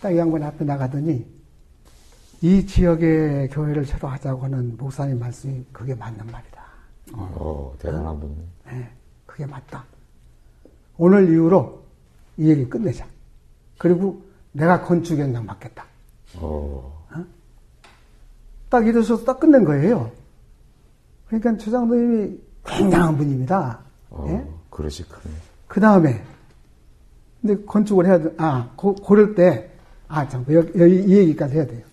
딱이 양반 앞에 나가더니 이 지역의 교회를 새로 하자고 하는 목사님 말씀이 그게 맞는 말이다. 어, 대단한 분. 네, 그게 맞다. 오늘 이후로 이 얘기 끝내자. 그리고 내가 건축 현장 맡겠다. 어. 어? 딱 이래서 딱 끝낸 거예요. 그러니까 최장로님이 굉장한 분입니다. 어, 예? 그러시군요. 그 다음에, 근데 건축을 해야 돼. 아, 고, 고를 때, 아, 참, 여기, 여기 이 얘기까지 해야 돼요.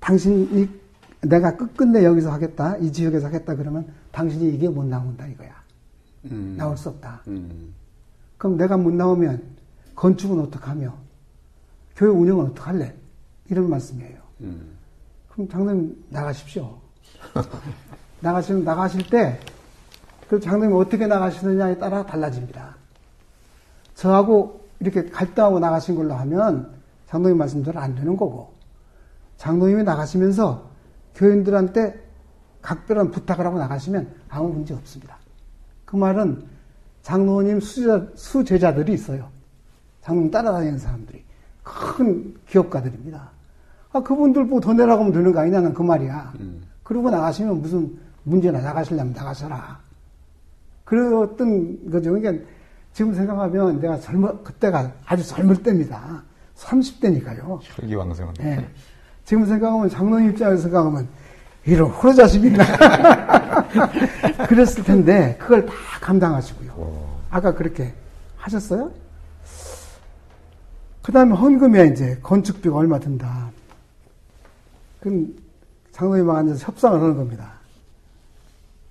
당신이 내가 끝끝내 여기서 하겠다, 이 지역에서 하겠다 그러면 당신이 이게 못 나온다 이거야. 음. 나올 수 없다. 음. 그럼 내가 못 나오면 건축은 어떡하며 교회 운영은 어떡할래? 이런 말씀이에요. 음. 그럼 장로님 나가십시오. 나가시면 나가실 때, 그 장로님 어떻게 나가시느냐에 따라 달라집니다. 저하고 이렇게 갈등하고 나가신 걸로 하면 장로님 말씀대로 안 되는 거고 장로님이 나가시면서 교인들한테 각별한 부탁을 하고 나가시면 아무 문제 없습니다. 그 말은 장로님 수제자, 수제자 들이 있어요. 장로님 따라다니는 사람들이. 큰 기업가들입니다. 아, 그분들 보고 더 내라고 하면 되는 거 아니냐 는 그 말이야. 음. 그러고 나가시면 무슨 문제나 나가시려면 나가셔라. 그랬던 거죠. 그러니까 지금 생각하면 내가 젊어, 그때가 아주 젊을 때입니다. 30대니까요. 혈기왕성한. 네. 지금 생각하면 장로님 입장에서 생각하면 이런 호로자식 있나. 그랬을 텐데 그걸 다 감당하시고요. 오. 아까 그렇게 하셨어요? 그 다음에 헌금이야 이제 건축비가 얼마 든다. 그럼 장로님하고 앉아서 협상을 하는 겁니다.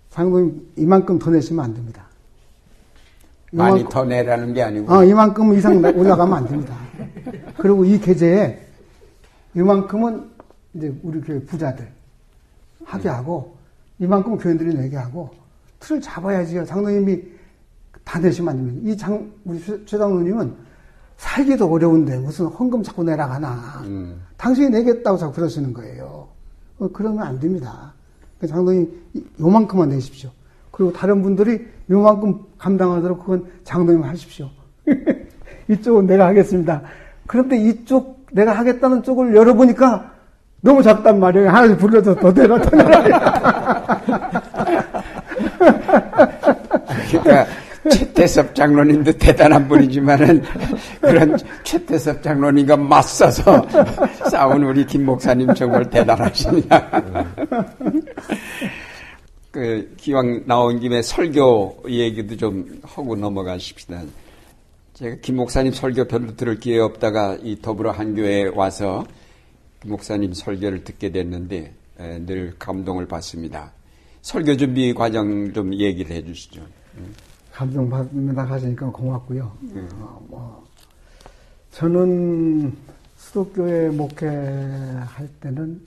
장로님 이만큼 더 내시면 안 됩니다. 많이 더 내라는 게 아니고. 어, 이만큼 이상 올라가면 안 됩니다. 그리고 이 계제에 이만큼은 이제 우리 교회 부자들 하게 하고 이만큼 교인들이 내게 하고 틀을 잡아야지요. 장로님이 다 내시면 안 됩니다. 이 장, 우리 최 장로님은 살기도 어려운데 무슨 헌금 자꾸 내라 하나. 음. 당신이 내겠다고 자꾸 그러시는 거예요. 어, 그러면 안 됩니다. 그 장로님 요만큼만 내십시오. 그리고 다른 분들이 요만큼 감당하도록 그건 장로님 하십시오. 이쪽은 내가 하겠습니다. 그런데 이쪽 내가 하겠다는 쪽을 열어보니까 너무 작단 말이에요. 하나씩 불러서 더 내라, 더 내라. 그러니까 최태섭 장로님도 대단한 분이지만은 그런 최태섭 장로님과 맞서서 싸운 우리 김 목사님 정말 대단하시냐. 그 기왕 나온 김에 설교 얘기도 좀 하고 넘어가십시다. 제가 김 목사님 설교 별로 들을 기회 없다가 이 더불어 한교에 와서 김 목사님 설교를 듣게 됐는데 늘 감동을 받습니다. 설교 준비 과정 좀 얘기를 해주시죠. 감동 받는다 하시니까 고맙고요. 음. 어, 뭐 저는 수도교회 목회할 때는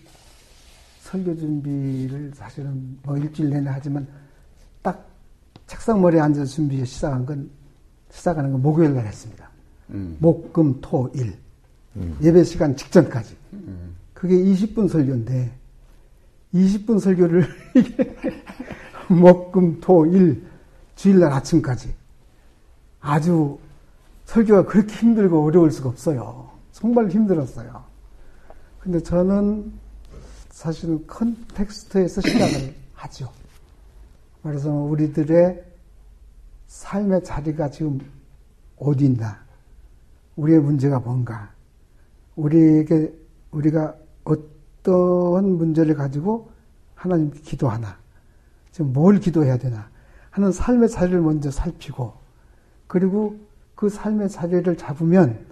설교 준비를 사실은 뭐 일주일 내내 하지만 딱 책상 머리에 앉아서 준비 시작한 건 시작하는 건 목요일 날 했습니다. 음. 목, 금, 토, 일. 음. 예배 시간 직전까지. 음. 그게 20분 설교인데 20분 설교를 목, 금, 토, 일 주일날 아침까지 아주 설교가 그렇게 힘들고 어려울 수가 없어요. 정말 힘들었어요. 근데 저는 사실은 컨텍스트에서 시작을 하죠. 그래서 우리들의 삶의 자리가 지금 어디 있나? 우리의 문제가 뭔가? 우리에게 우리가 어떤 문제를 가지고 하나님께 기도하나? 지금 뭘 기도해야 되나? 하는 삶의 자리를 먼저 살피고 그리고 그 삶의 자리를 잡으면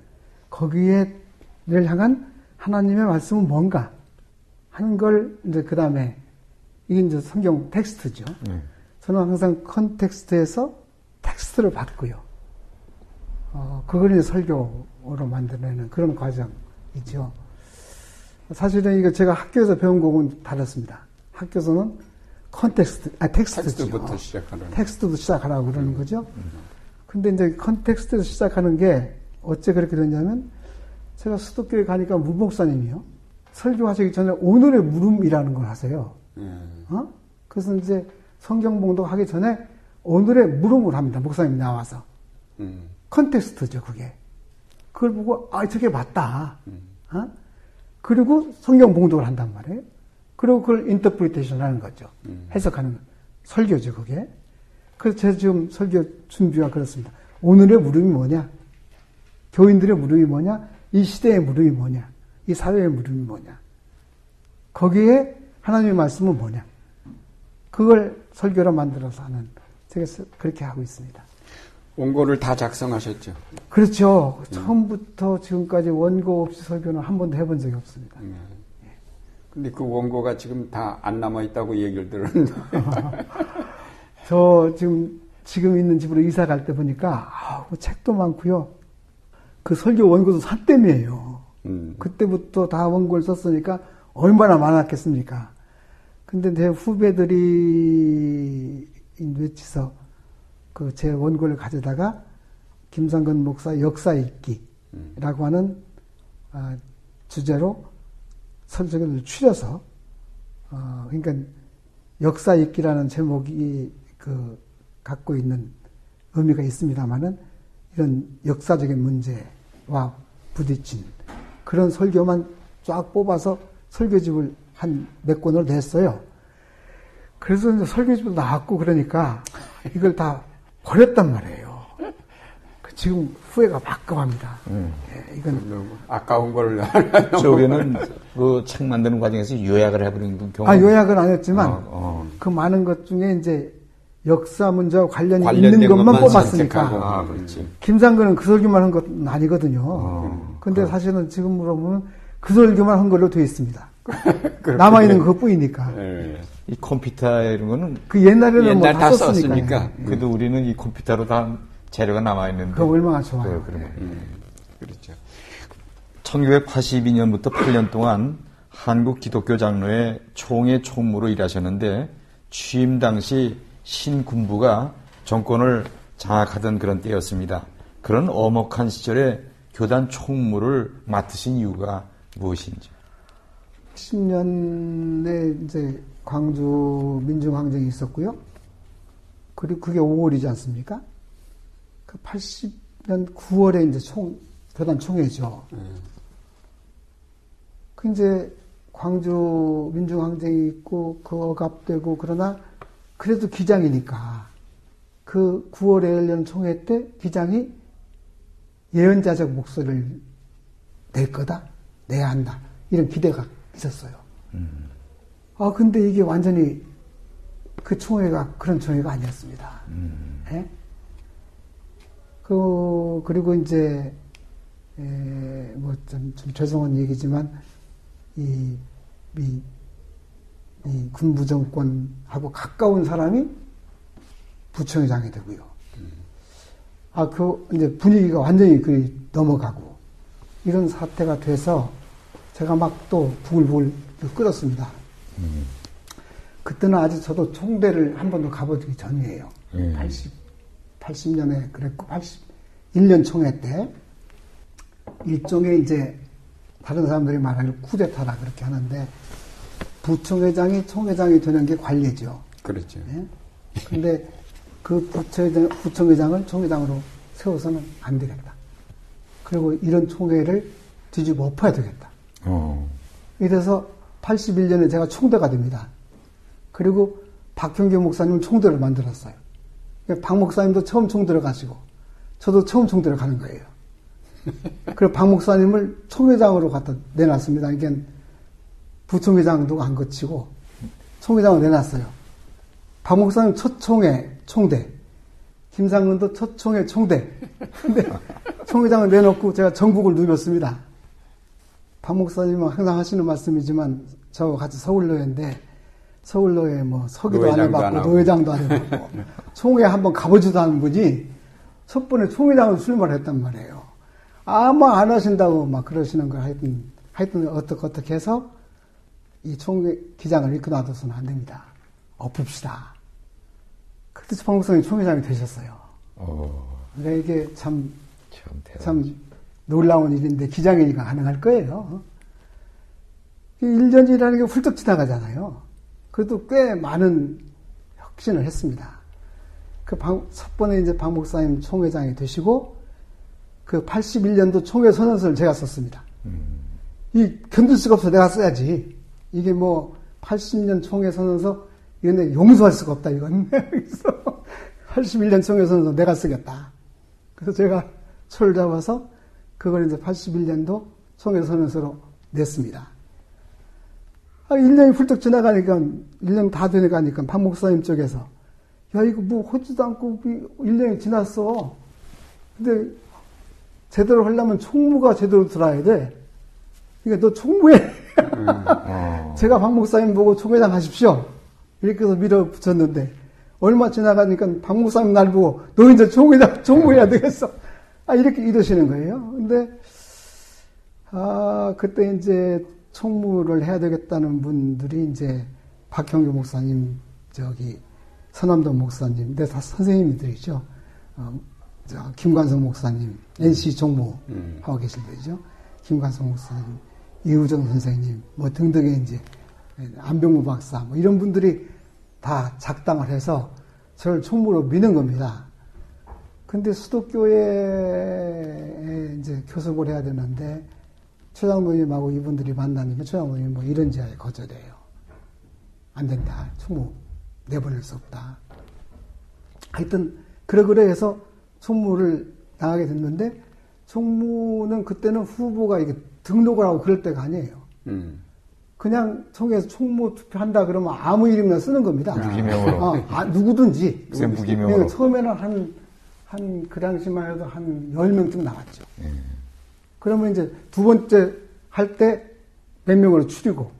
거기에를 향한 하나님의 말씀은 뭔가 하는 걸 이제 그 다음에 이게 이제 성경 텍스트죠. 네. 저는 항상 context에서 텍스트를 받고요. 어, 그걸 이제 설교로 만들어내는 그런 과정 이죠. 사실은 이거 제가 학교에서 배운 것과는 달랐습니다. 학교에서는 context, 아, 텍스트죠. 텍스트부터 시작하는. 텍스트도 시작하라고 그러는 거죠. 근데 이제 context에서 시작하는 게 어째 그렇게 됐냐면 제가 수도교회 가니까 무목사님이요. 설교하시기 전에 오늘의 물음이라는 걸 하세요. 음. 어? 그래서 이제 성경 봉독하기 전에 오늘의 물음을 합니다. 목사님이 나와서. 음. context죠, 그게. 그걸 보고, 아, 저게 맞다. 음. 어? 그리고 성경 봉독을 한단 말이에요. 그리고 그걸 interpretation 하는 거죠. 음. 해석하는 설교죠, 그게. 그래서 제가 지금 설교 준비가 그렇습니다. 오늘의 물음이 뭐냐? 교인들의 물음이 뭐냐? 이 시대의 물음이 뭐냐? 이 사회의 물음이 뭐냐? 거기에 하나님의 말씀은 뭐냐? 그걸 설교로 만들어서 하는, 제가 그렇게 하고 있습니다. 원고를 다 작성하셨죠? 그렇죠. 음. 처음부터 지금까지 원고 없이 설교는 한 번도 해본 적이 없습니다. 음. 근데 그 원고가 지금 다 안 남아 있다고 얘기를 들었는데. 저 지금 지금 있는 집으로 이사 갈 때 보니까 아, 뭐 책도 많고요. 그 설교 원고도 산땜이에요. 음. 그때부터 다 원고를 썼으니까 얼마나 많았겠습니까? 근데 내 후배들이 인도에서 그 제 원고를 가져다가 김상근 목사 역사 읽기라고 하는 아, 주제로 설정을 추려서 어, 그러니까 역사 읽기라는 제목이 그 갖고 있는 의미가 있습니다만은 이런 역사적인 문제와 부딪힌 그런 설교만 쫙 뽑아서 설교집을 한 몇 권을 냈어요. 그래서 설교집도 나왔고 그러니까 이걸 다 버렸단 말이에요. 지금 후회가 막급합니다. 음. 네, 이건 아까운 걸. 저기는 그 책 만드는 과정에서 요약을 해버린 경우. 아 요약은 안 했지만 어, 어. 그 많은 것 중에 이제 역사 문제와 관련이 있는 것만 뽑았으니까. 아, 김상근은 그 설교만 한 것은 아니거든요. 어, 근데 그래. 사실은 지금으로 보면 그 설교만 한 걸로 되어 있습니다. 남아 있는 그것뿐이니까. 네. 이 컴퓨터 이런 거는 그 옛날에는 뭐다 썼으니까. 그래도 우리는 이 컴퓨터로 다 재료가 남아 있는데. 그 얼마나 좋아요. 그, 네. 음, 그렇죠. 1982년부터 8년 동안 한국 기독교 장로의 총회 총무로 일하셨는데 취임 당시 신군부가 정권을 장악하던 그런 때였습니다. 그런 엄혹한 시절에 교단 총무를 맡으신 이유가 무엇인지? 10년에 이제 광주 민중항쟁이 있었고요. 그리고 그게 5월이지 않습니까? 그 80년 9월에 이제 총, 교단 총회죠. 음. 그 이제 광주 민중항쟁이 있고 그 억압되고 그러나 그래도 기장이니까 그 9월에 열리는 총회 때 기장이 예언자적 목소리를 낼 거다, 내야 한다 이런 기대가 있었어요. 음. 아 근데 이게 완전히 그 총회가 그런 총회가 아니었습니다. 음. 네? 그 그리고 이제 뭐좀 좀 죄송한 얘기지만 이, 이, 이 군부 정권하고 가까운 사람이 부총회장이 되고요. 아, 그, 이제 분위기가 완전히 그 넘어가고, 이런 사태가 돼서 제가 막 또 부글부글 끓었습니다. 음. 그때는 아직 저도 총대를 한 번도 가보기 전이에요. 음. 80, 80년에 그랬고, 81년 총회 때, 일종의 이제 다른 사람들이 말하기를 쿠데타라 그렇게 하는데 부총회장이 총회장이 되는 게 관례죠. 그렇죠. 예? 근데 그 부총회장, 부총회장을 총회장으로 세워서는 안 되겠다. 그리고 이런 총회를 뒤집어 엎어야 되겠다. 어. 이래서 81년에 제가 총대가 됩니다. 그리고 박형규 목사님 총대를 만들었어요. 박 목사님도 처음 총대를 가시고 저도 처음 총대를 가는 거예요. 그리고 박 목사님을 총회장으로 갖다 내놨습니다. 이게 부총회장도 안 거치고 총회장을 내놨어요. 박 목사님 첫 총회 총대, 김상근도 첫 총회 총대. 근데 총회장을 내놓고 제가 전국을 누볐습니다. 박 목사님은 항상 하시는 말씀이지만 저와 같이 서울로회인데 서울로회 뭐 서기도 안 해봤고 노회장도 안 해봤고 총회 한번 가보지도 않은 분이 첫 번에 총회장을 출마했단 말이에요. 아무 안 하신다고 막 그러시는 걸 하여튼, 하여튼 어떻게 어떻게 해서 이 총회 기장을 이끌어 놔둬서는 안 됩니다. 엎읍시다. 그때 방송이 총회장이 되셨어요. 어. 그러니까 이게 참, 참, 참, 놀라운 일인데 기장이니까 가능할 거예요. 1년이라는 게 훌쩍 지나가잖아요. 그래도 꽤 많은 혁신을 했습니다. 그 방, 첫 번에 이제 박 목사님 총회장이 되시고, 그 81년도 총회 선언서를 제가 썼습니다. 음. 이 견딜 수가 없어 내가 써야지. 이게 뭐 80년 총회 선언서 이건 용서할 수가 없다 이건. 그래서 81년 총회 선언서 내가 쓰겠다. 그래서 제가 철 잡아서 그걸 이제 81년도 총회 선언서로 냈습니다. 아, 1년이 훌쩍 지나가니까 1년 다 되니까 박 목사님 쪽에서 야 이거 뭐 하지도 않고 1년이 지났어. 근데 제대로 하려면 총무가 제대로 들어야 돼. 그러니까 너 총무해. 음, 어. 제가 박 목사님 보고 총회장 하십시오. 이렇게 해서 밀어붙였는데, 얼마 지나가니까 박 목사님 날 보고, 너 이제 총회장, 총무해야 되겠어. 아, 이렇게 이러시는 거예요. 근데, 아, 그때 이제 총무를 해야 되겠다는 분들이 이제 박형규 목사님, 저기, 서남도 목사님, 내 다 선생님들이죠. 어, 김관성 목사님, NC 종무 음. 하고 계실 때죠. 김관성 목사님, 이우정 선생님, 뭐 등등의 이제 안병무 박사, 뭐 이런 분들이 다 작당을 해서 저를 총무로 미는 겁니다. 근데 수도교회에 이제 교섭을 해야 되는데 최장모님하고 이분들이 만나니까 최장모님이 뭐 이런 지하에 거절해요. 안 된다. 총무 내보낼 수 없다. 하여튼 그래 그래 해서 총무를 나가게 됐는데 총무는 그때는 후보가 이게 등록을 하고 그럴 때가 아니에요. 음. 그냥 총에서 총무 투표한다 그러면 아무 이름이나 쓰는 겁니다. 무기명으로. 어, 아, 누구든지. 무기명으로. 처음에는 한, 한, 그 당시만 해도 한 10명쯤 나왔죠. 예. 그러면 이제 두 번째 할 때 몇 명으로 줄이고,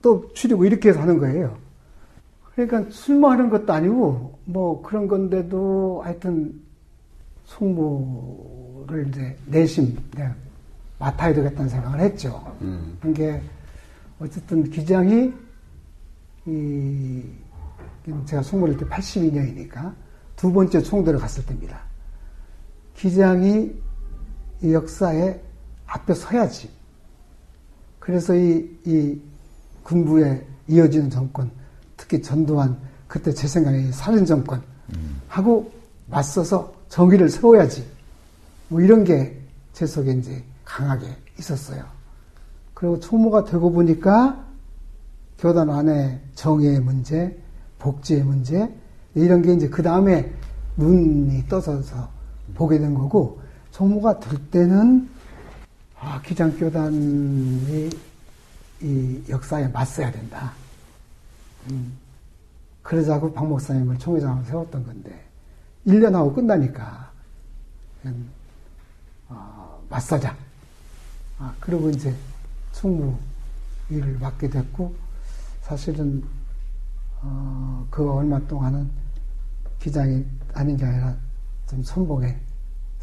또 줄이고 이렇게 해서 하는 거예요. 그러니까 출마하는 것도 아니고, 뭐 그런 건데도 하여튼 송무를 이제 내심 내가 맡아야 되겠다는 생각을 했죠. 음. 그게 어쨌든 기장이 이 제가 송무를 때 82년이니까 두 번째 총대를 갔을 때입니다. 기장이 이 역사에 앞에 서야지. 그래서 이, 이 군부에 이어지는 정권, 특히 전두환, 그때 제 생각에 살인 정권, 하고 맞서서 정의를 세워야지. 뭐 이런 게 제 속에 이제 강하게 있었어요. 그리고 총무가 되고 보니까 교단 안에 정의의 문제, 복지의 문제, 이런 게 이제 그 다음에 눈이 떠서서 보게 된 거고, 총무가 될 때는, 아, 기장교단이 이 역사에 맞서야 된다. 음. 그러자고 박 목사님을 총회장으로 세웠던 건데, 1년 하고 끝나니까, 음, 어, 맞서자. 아, 그리고 이제 총무 일을 맡게 됐고, 사실은, 어, 그 얼마 동안은 기장이 아닌 게 아니라 좀 선봉에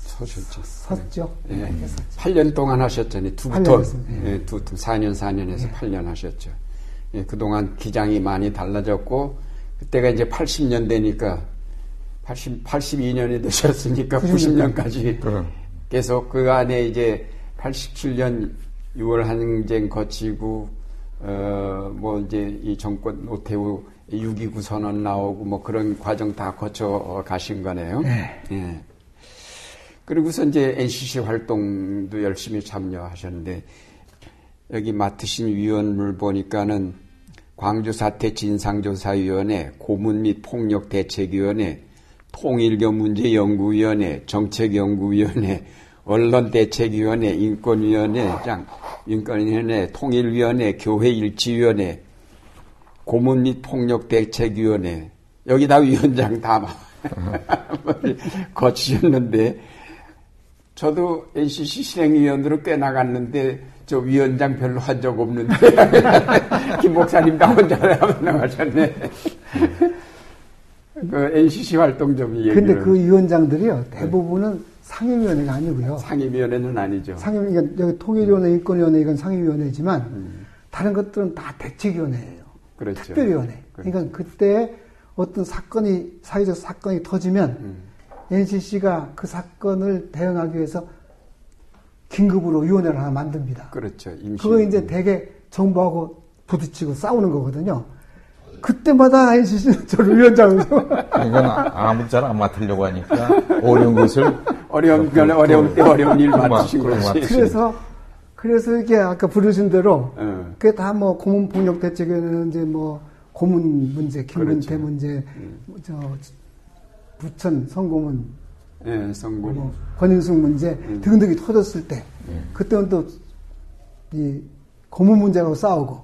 서셨죠. 섰죠. 예. 네. 8년 동안 하셨잖아요. 두 텀. 예, 두 텀. 4년, 4년에서 예. 8년 하셨죠. 예, 그동안 기장이 많이 달라졌고, 그때가 이제 80년 되니까, 80, 82년이 되셨으니까 90년까지 그럼. 계속 그 안에 이제 87년 6월 항쟁 거치고, 어, 뭐 이제 이 정권 노태우 6.29 선언 나오고 뭐 그런 과정 다 거쳐 가신 거네요. 네. 예. 그리고서 이제 NCC 활동도 열심히 참여하셨는데 여기 맡으신 위원을 보니까는 광주 사태 진상조사위원회, 고문 및 폭력 대책위원회, 통일교 문제 연구위원회, 정책연구위원회, 언론대책위원회, 인권위원회장, 인권위원회, 통일위원회, 교회일치위원회, 고문 및 폭력 대책위원회. 여기 다 위원장 다 거치셨는데 저도 NCC 실행위원으로 꽤 나갔는데 저 위원장 별로 한 적 없는데 김 목사님 다 혼자 나가셨네. 그 NCC 활동 좀 얘기를. 근데 그 위원장들이요 대부분은 상임위원회가 아니고요. 상임위원회는 아니죠. 상임 그러니까 여기 통일위원회, 인권위원회 이건 상임위원회지만 음. 다른 것들은 다 대책위원회예요. 그렇죠. 특별위원회. 그렇죠. 그러니까 그때 어떤 사건이 사회적 사건이 터지면 음. NCC가 그 사건을 대응하기 위해서 긴급으로 위원회를 하나 만듭니다. 그렇죠. 임시. 그거 이제 대개 정부하고 부딪히고 싸우는 거거든요. 그때마다 NCC는 저를 위원장으로. 이건 아무 잘안 맡으려고 하니까 어려운 것을 어려운 그, 어려운 때 어려운 일 맡으시고 그래서 그래서 이게 아까 부르신 대로 어. 그게 다 뭐 고문 폭력 대책에는 이제 뭐 고문 문제, 김근태 그렇죠. 문제, 음. 저 부천 성고문, 예, 성고문, 뭐 권인숙 문제 음. 등등이 터졌을 때 음. 그때는 또 이 고문 문제가 싸우고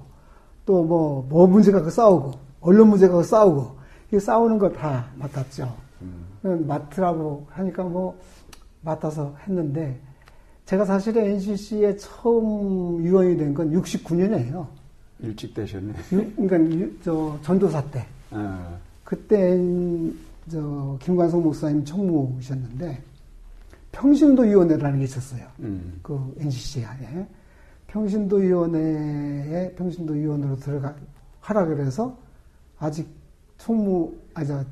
또 뭐뭐 뭐 문제가 싸우고 언론 문제가 싸우고 이 싸우는 거 다 맡았죠. 음. 맡으라고 하니까 뭐 맡아서 했는데 제가 사실은 NCC에 처음 유언이 된 건 69년이에요. 일찍 되셨네. 그러니까 저 전도사 때. 아. 그때 저 김관성 목사님 총무이셨는데 평신도 위원회라는 게 있었어요. 음. 그 NCC 안에 평신도 위원회에 평신도 위원으로 들어가 하라 그래서 아직 총무 아저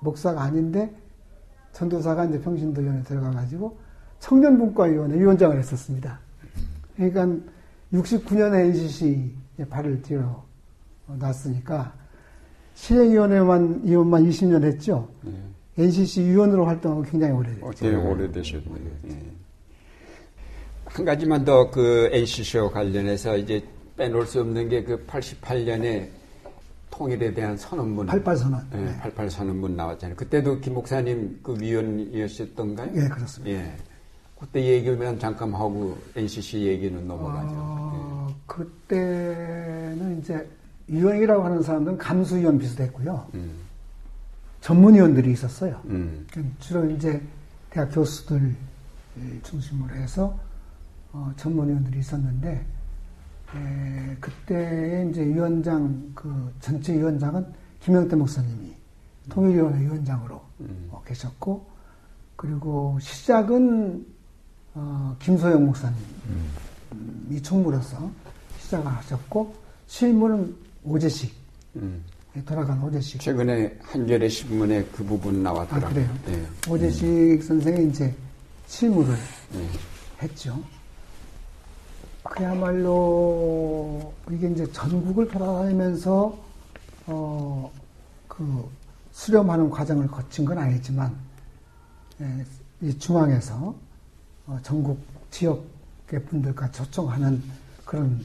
목사가 아닌데 전도사가 이제 평신도 위원회 들어가 가지고 청년분과 위원회 위원장을 했었습니다. 그러니까 69년에 NCC에 발을 들여 놨으니까 실행위원회만 위원만 20년 했죠. 네. NCC 위원으로 활동하고 굉장히 오래됐죠. 어, 네, 오래되셨네요. 네. 한 가지만 더 그 NCC와 관련해서 이제 빼놓을 수 없는 게 그 88년에 통일에 대한 선언문. 88선언. 네, 88선언문 나왔잖아요. 그때도 김 목사님 그 위원이었었던가요? 예, 그렇습니다. 예. 그때 얘기만 잠깐 하고 NCC 얘기는 넘어가죠. 어, 네. 그때는 이제 유형이라고 하는 사람들은 감수위원 비슷했고요. 음. 전문위원들이 있었어요. 음. 주로 이제 대학 교수들 중심으로 해서 어, 전문위원들이 있었는데 에, 그때 이제 위원장 그 전체 위원장은 김영태 목사님이 통일위원회 위원장으로 음. 어, 계셨고 그리고 시작은 어, 김소영 목사님이 음. 총무로서 시작을 하셨고 실무는 오재식 음. 돌아간 오재식. 최근에 한겨레 신문에 그 부분 나왔더라고요. 아, 그래요? 네. 오재식 음. 선생이 이제 실무를 네. 했죠. 그야말로 이게 이제 전국을 돌아다니면서 어, 그 수렴하는 과정을 거친 건 아니지만 예, 이 중앙에서 어, 전국 지역의 분들과 초청하는 그런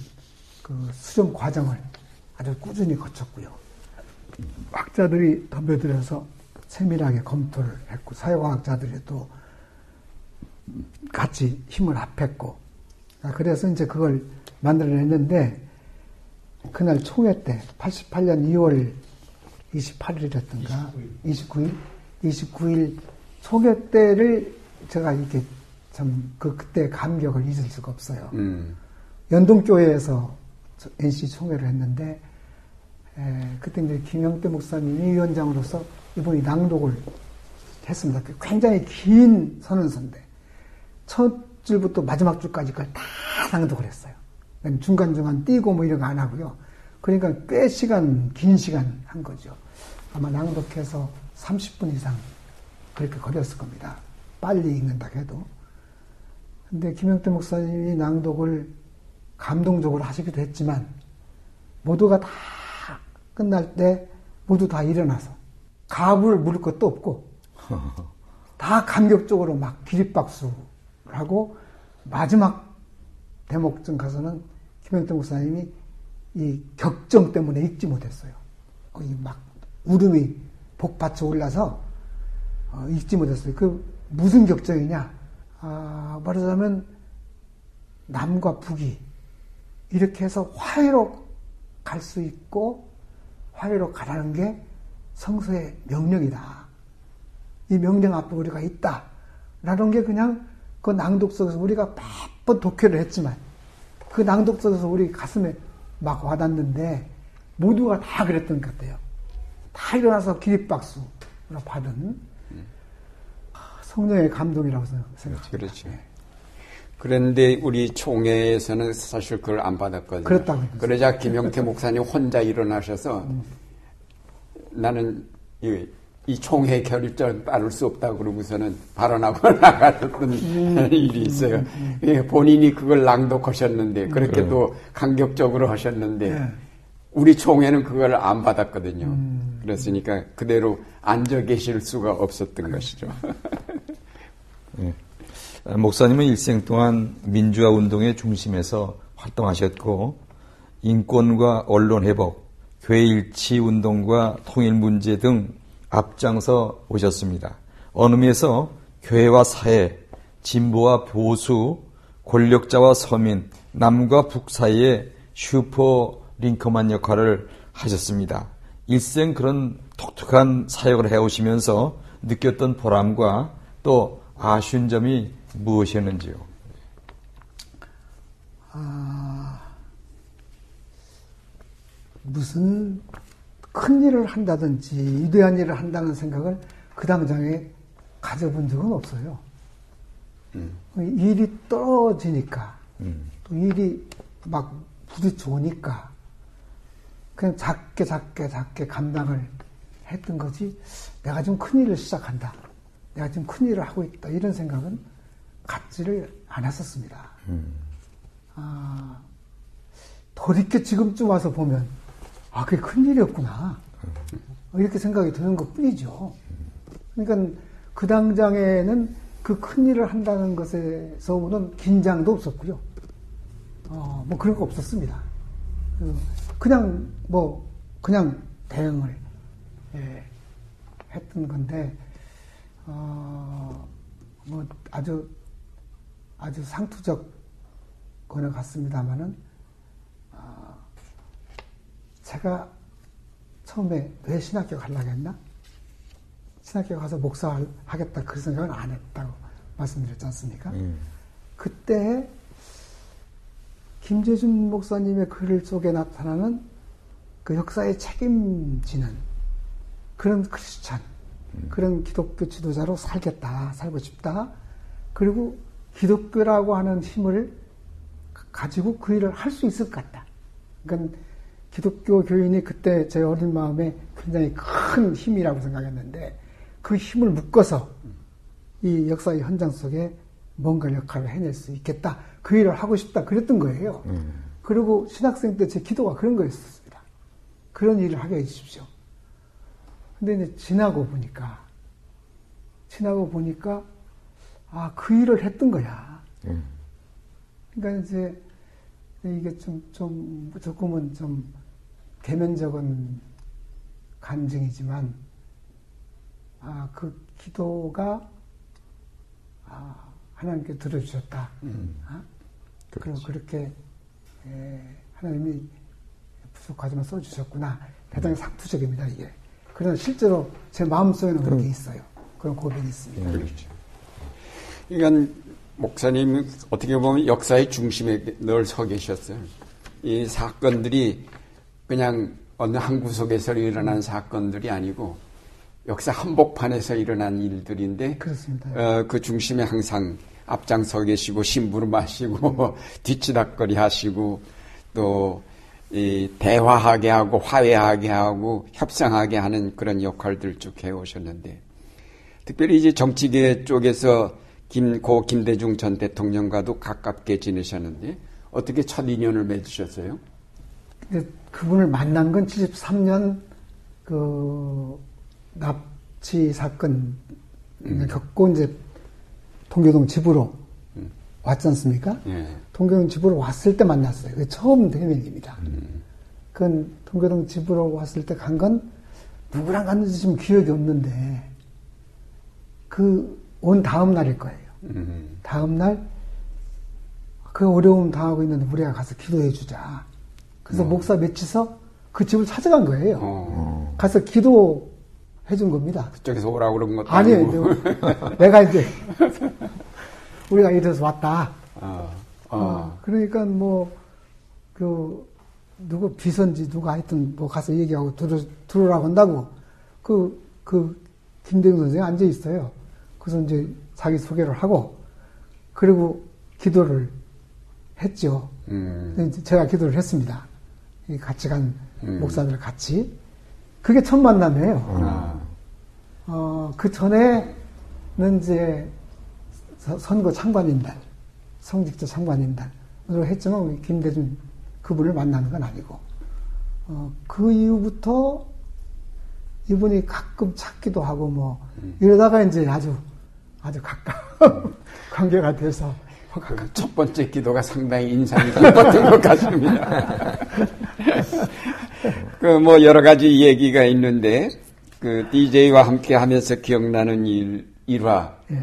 그 수렴 과정을 아주 꾸준히 거쳤고요. 학자들이 덤벼들어서 세밀하게 검토를 했고 사회과학자들이 또 같이 힘을 합했고 아, 그래서 이제 그걸 만들어냈는데 그날 총회 때 88년 2월 28일이었던가 29일 29일 총회 때를 제가 이렇게 참 그 그때 감격을 잊을 수가 없어요. 음. 연동교회에서 NC 총회를 했는데 에, 그때 이제 김영태 목사님이 위원장으로서 이분이 낭독을 했습니다. 굉장히 긴 선언서인데 첫 줄부터 마지막 줄까지 그걸 다 낭독을 했어요. 중간중간 띄고 뭐 이런 거 안 하고요. 그러니까 꽤 시간, 긴 시간 한 거죠. 아마 낭독해서 30분 이상 그렇게 걸렸을 겁니다. 빨리 읽는다 해도. 근데 김영태 목사님이 낭독을 감동적으로 하시기도 했지만 모두가 다 끝날 때 모두 다 일어나서 가부를 물을 것도 없고 다 감격적으로 막 기립박수를 하고 마지막 대목쯤 가서는 김영태 목사님이 이 격정 때문에 읽지 못했어요. 막 울음이 복받쳐 올라서 어, 읽지 못했어요. 그 무슨 격정이냐? 아, 말하자면 남과 북이 이렇게 해서 화해로 갈 수 있고 화해로 가라는 게 성서의 명령이다. 이 명령 앞에 우리가 있다. 라는 게 그냥 그 낭독 속에서 우리가 몇번 독해를 했지만 그 낭독 속에서 우리 가슴에 막 와닿는데 모두가 다 그랬던 것 같아요. 다 일어나서 기립박수로 받은 성령의 감동이라고 생각합니다. 그렇죠. 그런데 우리 총회에서는 사실 그걸 안 받았거든요. 그렇다고. 그러자 김영태 목사님 혼자 일어나셔서 음. 나는 이, 이 총회 결의를 따를 수 없다고 그러고서는 발언하고 나갔던 음. 일이 있어요. 음. 음. 예, 본인이 그걸 낭독하셨는데 그렇게 음. 또 강격적으로 하셨는데 네. 우리 총회는 그걸 안 받았거든요. 음. 그랬으니까 그대로 앉아 계실 수가 없었던 것이죠. 네. 목사님은 일생 동안 민주화 운동의 중심에서 활동하셨고 인권과 언론 회복, 교회 일치 운동과 통일 문제 등 앞장서 오셨습니다. 어느 면에서 교회와 사회, 진보와 보수, 권력자와 서민, 남과 북 사이에 슈퍼 링커만 역할을 하셨습니다. 일생 그런 독특한 사역을 해오시면서 느꼈던 보람과 또 아쉬운 점이 무엇이었는지요? 아, 무슨 큰 일을 한다든지 위대한 일을 한다는 생각을 그 당장에 가져본 적은 없어요. 음. 일이 떨어지니까 음. 또 일이 막 부딪혀 오니까 그냥 작게 작게 작게 감당을 했던 거지 내가 좀큰 일을 시작한다. 내가 지금 큰 일을 하고 있다. 이런 생각은 갖지를 않았었습니다. 음. 아, 돌이켜 지금쯤 와서 보면, 아, 그게 큰 일이었구나. 음. 이렇게 생각이 드는 것 뿐이죠. 그러니까 그 당장에는 그 큰 일을 한다는 것에서 오는 긴장도 없었고요. 어, 뭐 그런 거 없었습니다. 그냥 뭐, 그냥 대응을 예, 했던 건데, 어, 뭐 아주 아주 상투적 거는 같습니다만은 어, 제가 처음에 왜 신학교 가려고 했나? 신학교 가서 목사 하겠다 그 생각은 안 했다고 말씀드렸지 않습니까? 음. 그때 김재준 목사님의 글 속에 나타나는 그 역사에 책임지는 그런 크리스찬 그런 기독교 지도자로 살겠다, 살고 싶다. 그리고 기독교라고 하는 힘을 가지고 그 일을 할 수 있을 것 같다. 그러니까 기독교 교인이 그때 제 어린 마음에 굉장히 큰 힘이라고 생각했는데 그 힘을 묶어서 이 역사의 현장 속에 뭔가 역할을 해낼 수 있겠다. 그 일을 하고 싶다. 그랬던 거예요. 음. 그리고 신학생 때 제 기도가 그런 거였습니다. 그런 일을 하게 해주십시오. 근데 이제 지나고 보니까, 지나고 보니까, 아, 그 일을 했던 거야. 음. 그러니까 이제 이게 좀, 좀, 조금은 좀 대면적인 감정이지만, 아, 그 기도가, 아, 하나님께 들어주셨다. 음. 아? 그럼 그렇게, 에, 하나님이 부족하지만 써주셨구나. 대단히 상투적입니다, 이게. 그러나 실제로 제 마음속에는 그런 게 있어요. 그런 고백이 있습니다. 그렇죠. 그러니까 목사님 어떻게 보면 역사의 중심에 늘 서 계셨어요. 이 사건들이 그냥 어느 한 구석에서 일어난 사건들이 아니고 역사 한복판에서 일어난 일들인데 어, 그 중심에 항상 앞장서 계시고 신부를 마시고 뒤치닥거리 하시고 또 이 대화하게 하고 화해하게 하고 협상하게 하는 그런 역할들 쭉 해오셨는데 특별히 이제 정치계 쪽에서 김, 고 김대중 전 대통령과도 가깝게 지내셨는데 어떻게 첫 인연을 맺으셨어요? 그분을 만난 건 73년 그 납치 사건 음. 겪고 이제 통교동 집으로 음. 왔지 않습니까? 예. 통교동 집으로 왔을 때 만났어요. 그 처음 대면입니다. 음. 그건 통교동 집으로 왔을 때 간 건 누구랑 갔는지 지금 기억이 없는데 그 온 다음 날일 거예요. 음. 다음 날 그 어려움 당하고 있는데 우리가 가서 기도해 주자. 그래서 음. 목사 며치서 그 집을 찾아간 거예요. 어. 가서 기도 해준 겁니다. 그쪽에서 오라고 그런 것도 아니에요. 내가 이제 우리가 이래서 왔다. 어, 어. 어, 그러니까 뭐 그 누구 비선지 누가 하여튼 뭐 가서 얘기하고 들어 들으라고 한다고 그그 그 김대중 선생이 앉아 있어요. 그래서 이제 자기 소개를 하고 그리고 기도를 했죠. 음. 제가 기도를 했습니다. 같이 간 음. 목사들 같이 그게 첫 만남이에요. 아. 어, 그 전에는 이제 선거 창관인단, 성직자 창관인단으로 했지만 김대중 그분을 만나는 건 아니고, 어, 그 이후부터 이분이 가끔 찾기도 하고 뭐, 음. 이러다가 이제 아주, 아주 가까운 관계가 돼서. 첫 번째 기도가 상당히 인상이 깊었던 것 같습니다. 그 뭐 여러 가지 얘기가 있는데 그 DJ와 함께 하면서 기억나는 일, 일화, 예.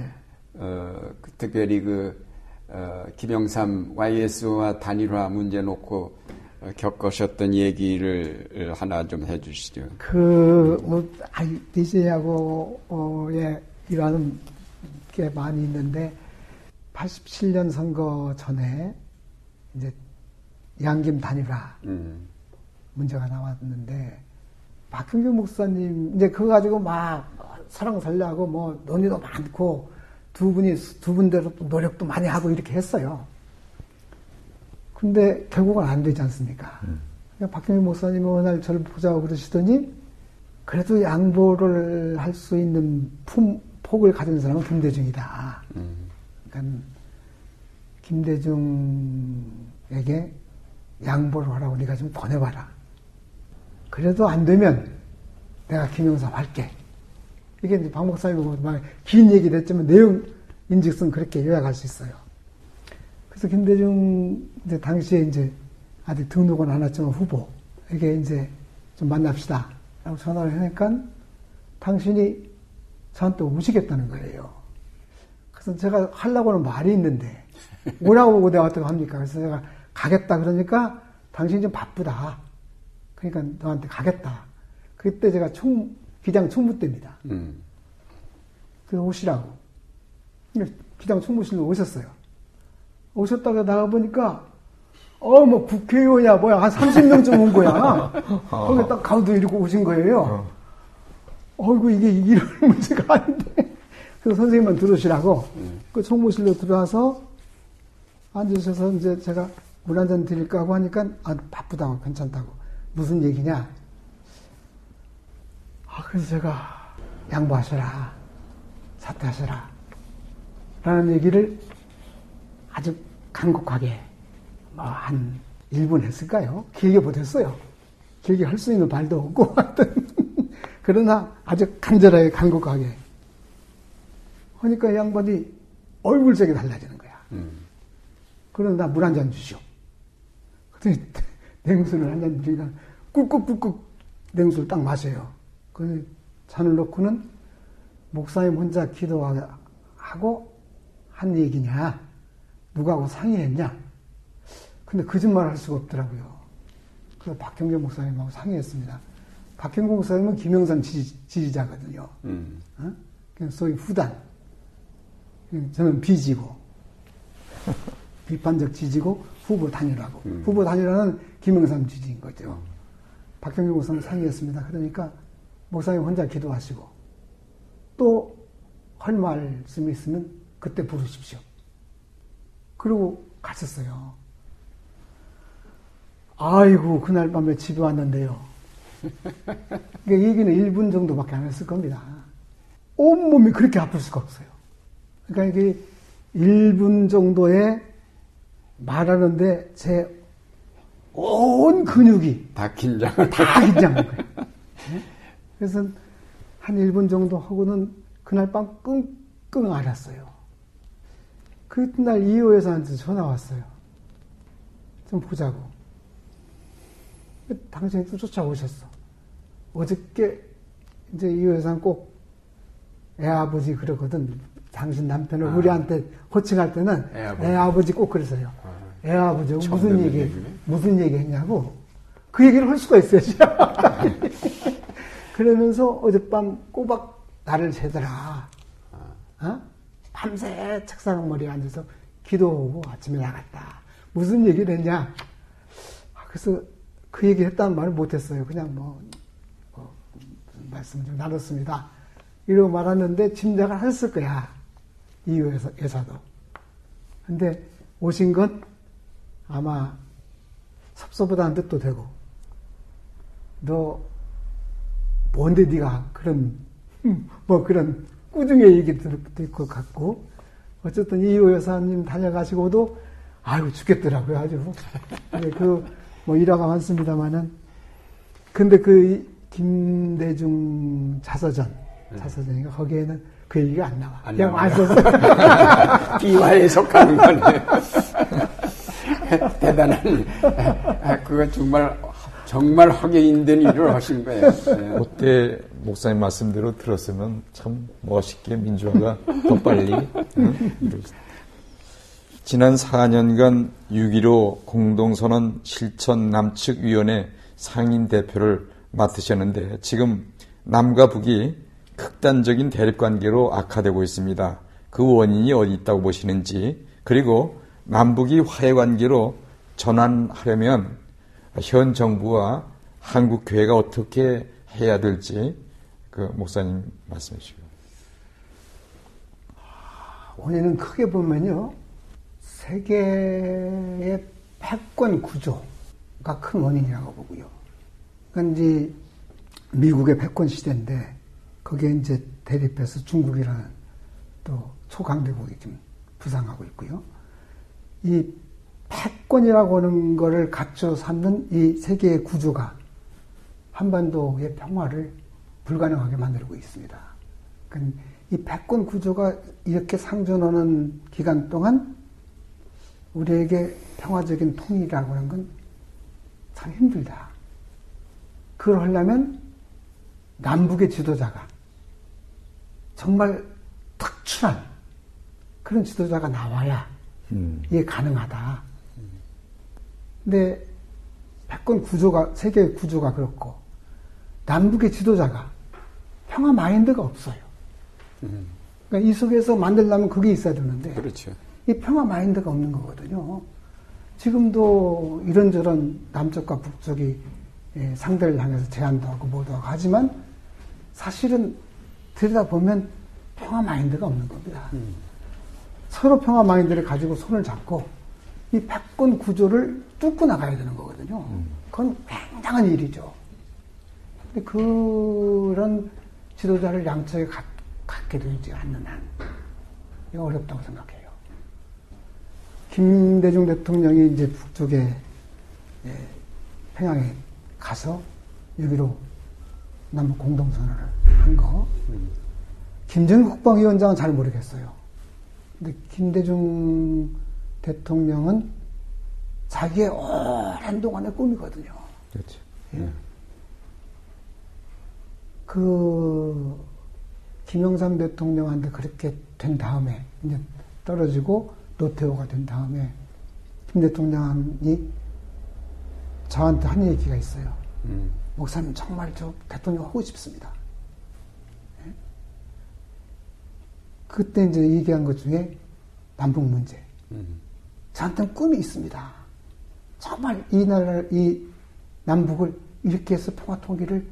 어, 그 특별히 그, 어, 김영삼 YS와 단일화 문제 놓고 어, 겪으셨던 얘기를 하나 좀 해주시죠. 그, 뭐, DJ하고, 어, 예, 일하는 게 많이 있는데, 87년 선거 전에, 이제, 양김 단일화, 음. 문제가 나왔는데 박형규 목사님 이제 그거 가지고 막 사랑 살려고 뭐 논의도 많고 두 분이 두 분대로 노력도 많이 하고 이렇게 했어요. 근데 결국은 안 되지 않습니까? 음. 그러니까 박형규 목사님이 어느 날 저를 보자고 그러시더니 그래도 양보를 할 수 있는 품, 폭을 가진 사람은 김대중이다. 음. 그러니까 김대중에게 양보를 하라고 네가 좀 보내봐라. 그래도 안 되면 내가 김영삼 할게. 이게 이제 박 목사님하고 긴 얘기를 했지만 내용 인직선 그렇게 요약할 수 있어요. 그래서 김대중 이제 당시에 이제 아직 등록은 안 했지만 후보 이게 이제 좀 만납시다. 라고 전화를 하니까 당신이 저한테 오시겠다는 거예요. 그래서 제가 하려고는 말이 있는데 오라고 내가 어떻게 합니까? 그래서 제가 가겠다 그러니까 당신이 좀 바쁘다. 그러니까 너한테 가겠다. 그때 제가 총, 기장 총무 때입니다. 음. 그 오시라고. 기장 총무실로 오셨어요. 오셨다가 나가보니까, 어, 뭐 국회의원이야, 뭐야, 한 30명쯤 온 거야. 거기 딱 가운데 이러고 오신 거예요. 어. 이구 이게 이런 문제가 아닌데. 그래서 선생님만 들으시라고, 음. 그 총무실로 들어와서 앉으셔서 이제 제가 물 한 잔 드릴까 하고 하니까, 아, 바쁘다고, 괜찮다고. 무슨 얘기냐? 아, 그래서 제가 양보하셔라. 사퇴하셔라. 라는 얘기를 아주 간곡하게 뭐 한 1분 했을까요? 길게 못했어요. 길게 할 수 있는 발도 없고 하여튼 그러나 아주 간절하게 간곡하게 하니까 양반이 얼굴색이 달라지는 거야. 음. 그러나 물 한 잔 주시오. 그랬더니 냉수를 한 잔 주니까 꿀꺽꿀꺽 냉수를 딱 마셔요. 그 잔을 놓고는 목사님 혼자 기도하고 한 얘기냐? 누구하고 상의했냐? 근데 거짓말 할 수가 없더라고요. 그래서 박형재 목사님하고 상의했습니다. 박형재 목사님은 김영삼 지지, 자거든요 음. 어? 소위 후단. 저는 비지고, 비판적 지지고, 후보 단일화고. 음. 후보 단일화는 김영삼 지지인 거죠. 박형재 목사님 상의했습니다. 그러니까 목사님 혼자 기도하시고, 또 할 말씀이 있으면 그때 부르십시오. 그리고 갔었어요. 아이고, 그날 밤에 집에 왔는데요. 그 얘기는 1분 정도밖에 안 했을 겁니다. 온몸이 그렇게 아플 수가 없어요. 그러니까 이게 1분 정도에 말하는데 제 온 근육이 다 긴장 다 긴장한 거예요. 그래서 한 1분 정도 하고는 그날 밤 끙끙 앓았어요. 그날 이호 여사한테 전화 왔어요. 좀 보자고. 당신이 또 쫓아오셨어. 어저께 이제 이호 여사는 꼭 애아버지 그러거든. 당신 남편을 아. 우리한테 호칭할 때는 애아버지, 애아버지 꼭 그러세요. 아. 애아버지 무슨 얘기 얘기네? 무슨 얘기 했냐고 그 얘기를 할 수가 있어야지. 그러면서 어젯밤 꼬박 나를 새더라. 아. 어? 밤새 책상 머리에 앉아서 기도하고 아침에 나갔다. 무슨 얘기를 했냐? 아, 그래서 그 얘기 했다는 말을 못했어요. 그냥 뭐, 뭐 말씀 좀 나눴습니다. 이러고 말았는데 짐작을 했을 거야. 이유 여사도. 근데 오신 건 아마 섭섭보다는 뜻도 되고, 너 뭔데 네가 그런 뭐 그런 꾸중의 얘기 들을 것 같고 어쨌든 이호 여사님 다녀가시고도 아유 죽겠더라고요 아주 그뭐 일화가 많습니다만은 근데 그 김대중 자서전 네. 자서전인가 거기에는 그 얘기가 안 나와 안 그냥 안 썼어 비화에 속하는 거네 대단한 아, 그거 정말 정말 하기 힘든 일을 하신 거예요. 네. 그때 목사님 말씀대로 들었으면 참 멋있게 민주화가 더 빨리 응? 지난 4년간 6.15 공동선언 실천 남측위원회 상인 대표를 맡으셨는데 지금 남과 북이 극단적인 대립관계로 악화되고 있습니다. 그 원인이 어디 있다고 보시는지 그리고 남북이 화해관계로 전환하려면 현 정부와 한국 교회가 어떻게 해야 될지 그 목사님 말씀해 주시고. 원인은 크게 보면요. 세계의 패권 구조가 큰 원인이라고 보고요. 그러니까 이제 미국의 패권 시대인데 거기에 이제 대립해서 중국이라는 또 초강대국이 좀 부상하고 있고요. 이 패권이라고 하는 것을 갖춰 삼는 이 세계의 구조가 한반도의 평화를 불가능하게 만들고 있습니다. 이 패권 구조가 이렇게 상존하는 기간 동안 우리에게 평화적인 통일이라고 하는 건 참 힘들다. 그걸 하려면 남북의 지도자가 정말 특출한 그런 지도자가 나와야 음. 이게 가능하다. 근데 패권 구조가 세계 구조가 그렇고 남북의 지도자가 평화 마인드가 없어요. 음. 그러니까 이 속에서 만들려면 그게 있어야 되는데 그렇죠. 이 평화 마인드가 없는 거거든요. 지금도 이런저런 남쪽과 북쪽이 예, 상대를 향해서 제안도 하고 뭐도 하고 하지만 사실은 들여다보면 평화 마인드가 없는 겁니다. 음. 서로 평화 마인드를 가지고 손을 잡고 이 패권 구조를 뚫고 나가야 되는 거거든요. 음. 그건 굉장한 일이죠. 근데 그런 지도자를 양쪽에 갖, 갖게 되지 않는 한, 이거 어렵다고 생각해요. 김대중 대통령이 이제 북쪽에, 예, 평양에 가서 6.15 남북 공동선언을 한 거, 김정일 국방위원장은 잘 모르겠어요. 근데 김대중 대통령은 자기의 오랜 동안의 꿈이거든요. 그렇죠. 예? 네. 그 김영삼 대통령한테 그렇게 된 다음에 이제 떨어지고 노태우가 된 다음에 김 대통령이 저한테 한 얘기가 있어요. 음. 목사님 정말 저 대통령 하고 싶습니다. 예? 그때 이제 얘기한 것 중에 남북 문제. 음. 저한테는 꿈이 있습니다. 정말 이 나라를, 이 남북을 이렇게 해서 평화 통일을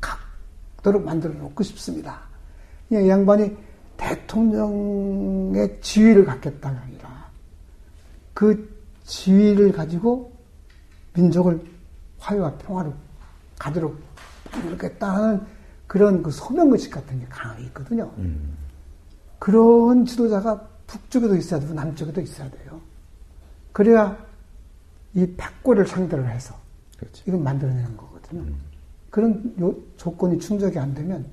각도로 만들어 놓고 싶습니다. 이 양반이 대통령의 지위를 갖겠다가 아니라 그 지위를 가지고 민족을 화해와 평화를 가도록 만들겠다는 그런 그 소명의식 같은 게 강하게 있거든요. 음. 그런 지도자가 북쪽에도 있어야 되고 남쪽에도 있어야 돼요. 그래야 이 백골을 상대로 해서 그렇지. 이걸 만들어내는 거거든요. 음. 그런 요, 조건이 충족이 안 되면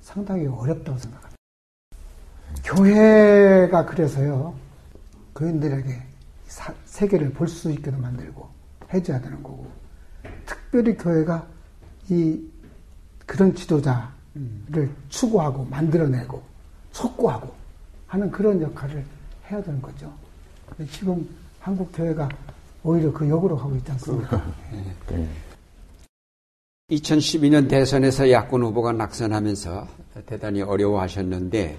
상당히 어렵다고 생각합니다. 교회가 그래서요, 교인들에게 사, 세계를 볼 수 있게도 만들고 해줘야 되는 거고, 특별히 교회가 이 그런 지도자를 추구하고 만들어내고 촉구하고 하는 그런 역할을 해야 되는 거죠. 지금 한국 교회가 오히려 그 역으로 가고 있지 않습니까? 네. 2012년 대선에서 야권 후보가 낙선하면서 대단히 어려워하셨는데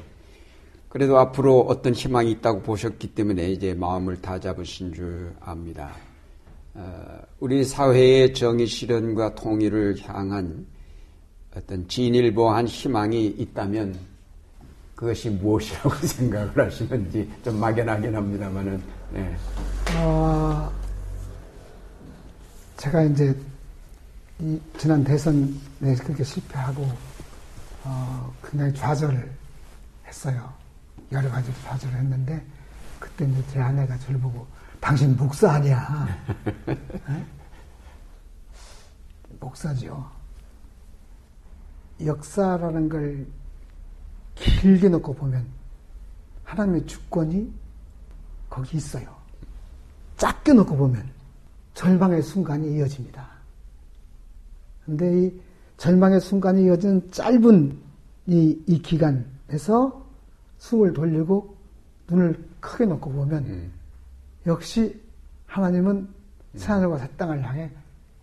그래도 앞으로 어떤 희망이 있다고 보셨기 때문에 이제 마음을 다 잡으신 줄 압니다. 어, 우리 사회의 정의 실현과 통일을 향한 어떤 진일보한 희망이 있다면 그것이 무엇이라고 생각을 하시는지 좀 막연하긴 합니다만은. 네. 어, 제가 이제 이 지난 대선에 그렇게 실패하고 어, 굉장히 좌절을 했어요. 여러 가지 좌절을 했는데 그때 이제 제 아내가 저를 보고 당신 목사 아니야. 네? 목사죠. 역사라는 걸 길게 놓고 보면 하나님의 주권이 거기 있어요. 작게 놓고 보면 절망의 순간이 이어집니다. 근데 이 절망의 순간이 이어지는 짧은 이, 이 기간에서 숨을 돌리고 눈을 크게 놓고 보면 음. 역시 하나님은 음. 새하늘과 새 땅을 향해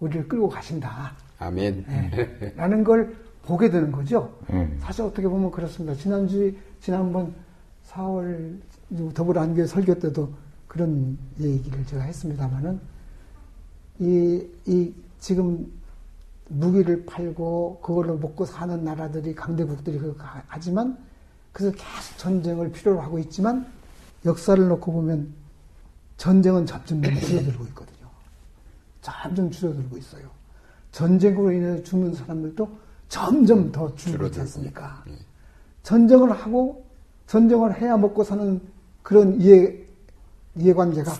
우리를 끌고 가신다. 아멘. 네. 라는 걸 보게 되는 거죠. 음. 사실 어떻게 보면 그렇습니다. 지난주, 지난번 4월 더불어 안교 설교 때도 그런 얘기를 제가 했습니다만은 이, 이, 지금 무기를 팔고 그걸로 먹고 사는 나라들이 강대국들이 그 하지만 그래서 계속 전쟁을 필요로 하고 있지만 역사를 놓고 보면 전쟁은 점점 줄어들고 있거든요. 점점 줄어들고 있어요. 전쟁으로 인해서 죽는 사람들도 점점 더 줄고 있지 않습니까? 네. 전쟁을 하고 전쟁을 해야 먹고 사는 그런 이해, 이해관계가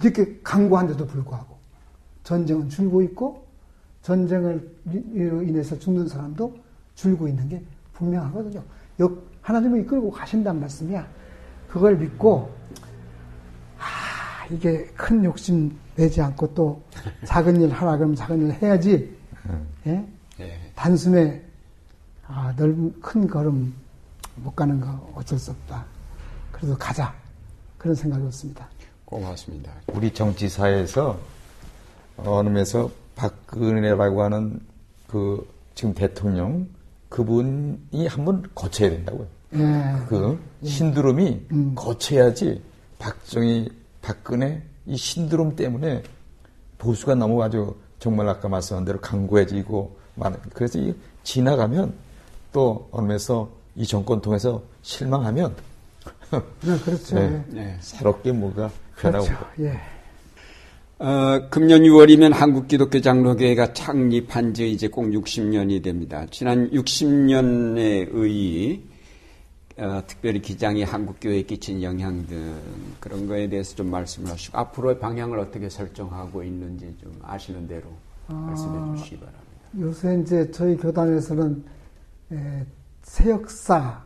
이렇게 강고한데도 불구하고 전쟁은 줄고 있고 전쟁을 인해서 죽는 사람도 줄고 있는 게 분명하거든요. 하나님은 이끌고 가신단 말씀이야. 그걸 믿고 아 이게 큰 욕심 내지 않고 또 작은 일 하라 그러면 작은 일 해야지. 예? 예. 단숨에 아, 넓은 큰 걸음 못 가는 거 어쩔 수 없다. 그래도 가자. 그런 생각이 없습니다. 고맙습니다. 우리 정치사에서 어느 면에서 박근혜라고 하는 그 지금 대통령 그분이 한번 거쳐야 된다고요. 예. 그 예. 신드롬이 음. 거쳐야지 박정희, 박근혜 이 신드롬 때문에 보수가 너무 아주 정말 아까 말씀한 대로 강고해지고 많은 그래서 이 지나가면 또 어느 면에서 이 정권 통해서 실망하면 네, 그렇죠. 네, 네. 새롭게 뭐가 변하고 그렇죠. 예. 어, 금년 6월이면 한국 기독교 장로교회가 창립한 지 이제 꼭 60년이 됩니다. 지난 60년의 의 어, 특별히 기장이 한국교회에 끼친 영향 등 그런 거에 대해서 좀 말씀을 하시고 앞으로의 방향을 어떻게 설정하고 있는지 좀 아시는 대로 아, 말씀해 주시기 바랍니다. 요새 이제 저희 교단에서는 에, 새역사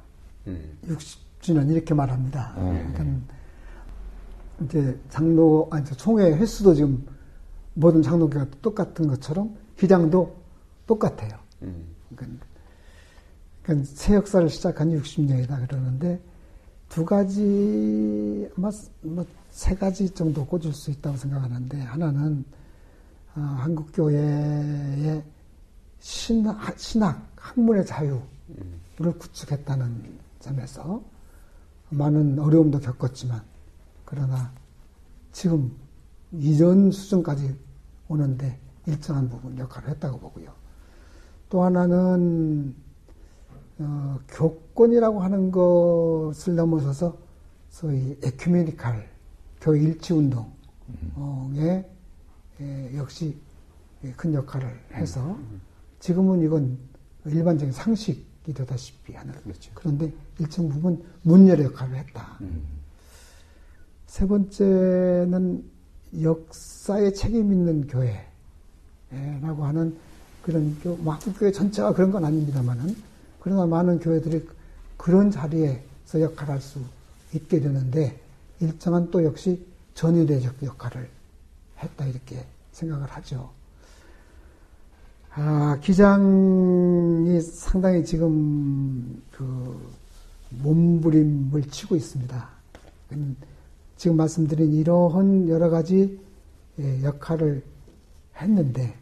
음. 60주년 이렇게 말합니다. 음. 그러니까 이제 장로 아니 총회 횟수도 지금 모든 장로교가 똑같은 것처럼 기장도 똑같아요. 음. 그러니까, 그러니까 새 역사를 시작한 60년이다 그러는데 두 가지 아마 뭐세 가지 정도 꽂을 수 있다고 생각하는데 하나는 어, 한국 교회의 신학, 신학 학문의 자유를 구축했다는 점에서 많은 어려움도 겪었지만 그러나 지금 이전 수준까지 오는데 일정한 부분 역할을 했다고 보고요. 또 하나는 어, 교권이라고 하는 것을 넘어서서 소위 에큐메니칼 교회 일치 운동에 음. 역시 큰 역할을 해서 지금은 이건 일반적인 상식이 되다시피 하는 그렇죠. 그런데 일정 부분 문열의 역할을 했다. 음. 세 번째는 역사에 책임 있는 교회라고 하는 그런 뭐 한국교회 전체가 그런 건 아닙니다만은 그러나 많은 교회들이 그런 자리에서 역할할 수 있게 되는데 일정한 또 역시 전위대적 역할을 했다 이렇게 생각을 하죠. 아, 기장이 상당히 지금 그 몸부림을 치고 있습니다. 지금 말씀드린 이러한 여러 가지 예, 역할을 했는데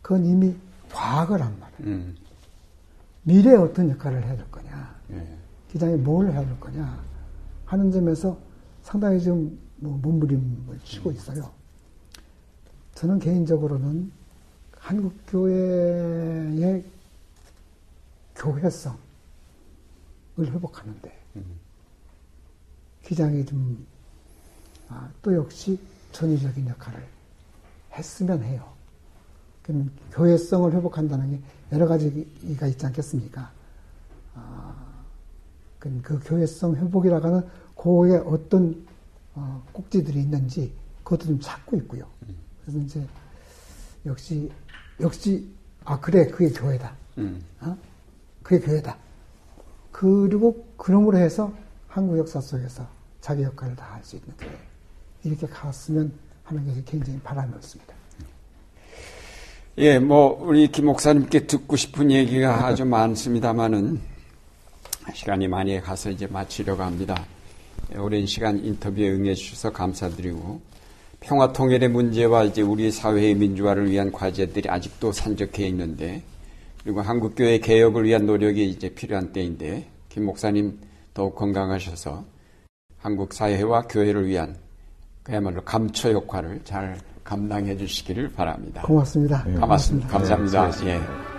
그건 이미 과거란 말이에요. 음. 미래에 어떤 역할을 해야 될 거냐, 예. 기장이 뭘 해야 될 거냐 하는 점에서 상당히 좀 뭐 몸부림을 치고 음. 있어요. 저는 개인적으로는 한국 교회의 교회성을 회복하는데 음. 기장이 좀 아, 또 역시 전위적인 역할을 했으면 해요. 그럼 교회성을 회복한다는 게 여러 가지가 있지 않겠습니까? 아, 그 교회성 회복이라고 하는 그에 어떤 어, 꼭지들이 있는지 그것도 좀 찾고 있고요. 그래서 이제 역시 역시 아 그래 그게 교회다. 음. 어? 그게 교회다. 그리고 그놈으로 해서 한국 역사 속에서 자기 역할을 다 할 수 있는 교회. 이렇게 갔으면 하는 것이 굉장히 바람이 없습니다. 예, 뭐 우리 김 목사님께 듣고 싶은 얘기가 아주 많습니다만은 시간이 많이 가서 이제 마치려고 합니다. 오랜 시간 인터뷰에 응해 주셔서 감사드리고 평화 통일의 문제와 이제 우리 사회의 민주화를 위한 과제들이 아직도 산적해 있는데 그리고 한국 교회 개혁을 위한 노력이 이제 필요한 때인데 김 목사님 더욱 건강하셔서 한국 사회와 교회를 위한 그야말로 감초 역할을 잘 감당해 주시기를 바랍니다. 고맙습니다. 고맙습니다. 감사합니다. 네, 예.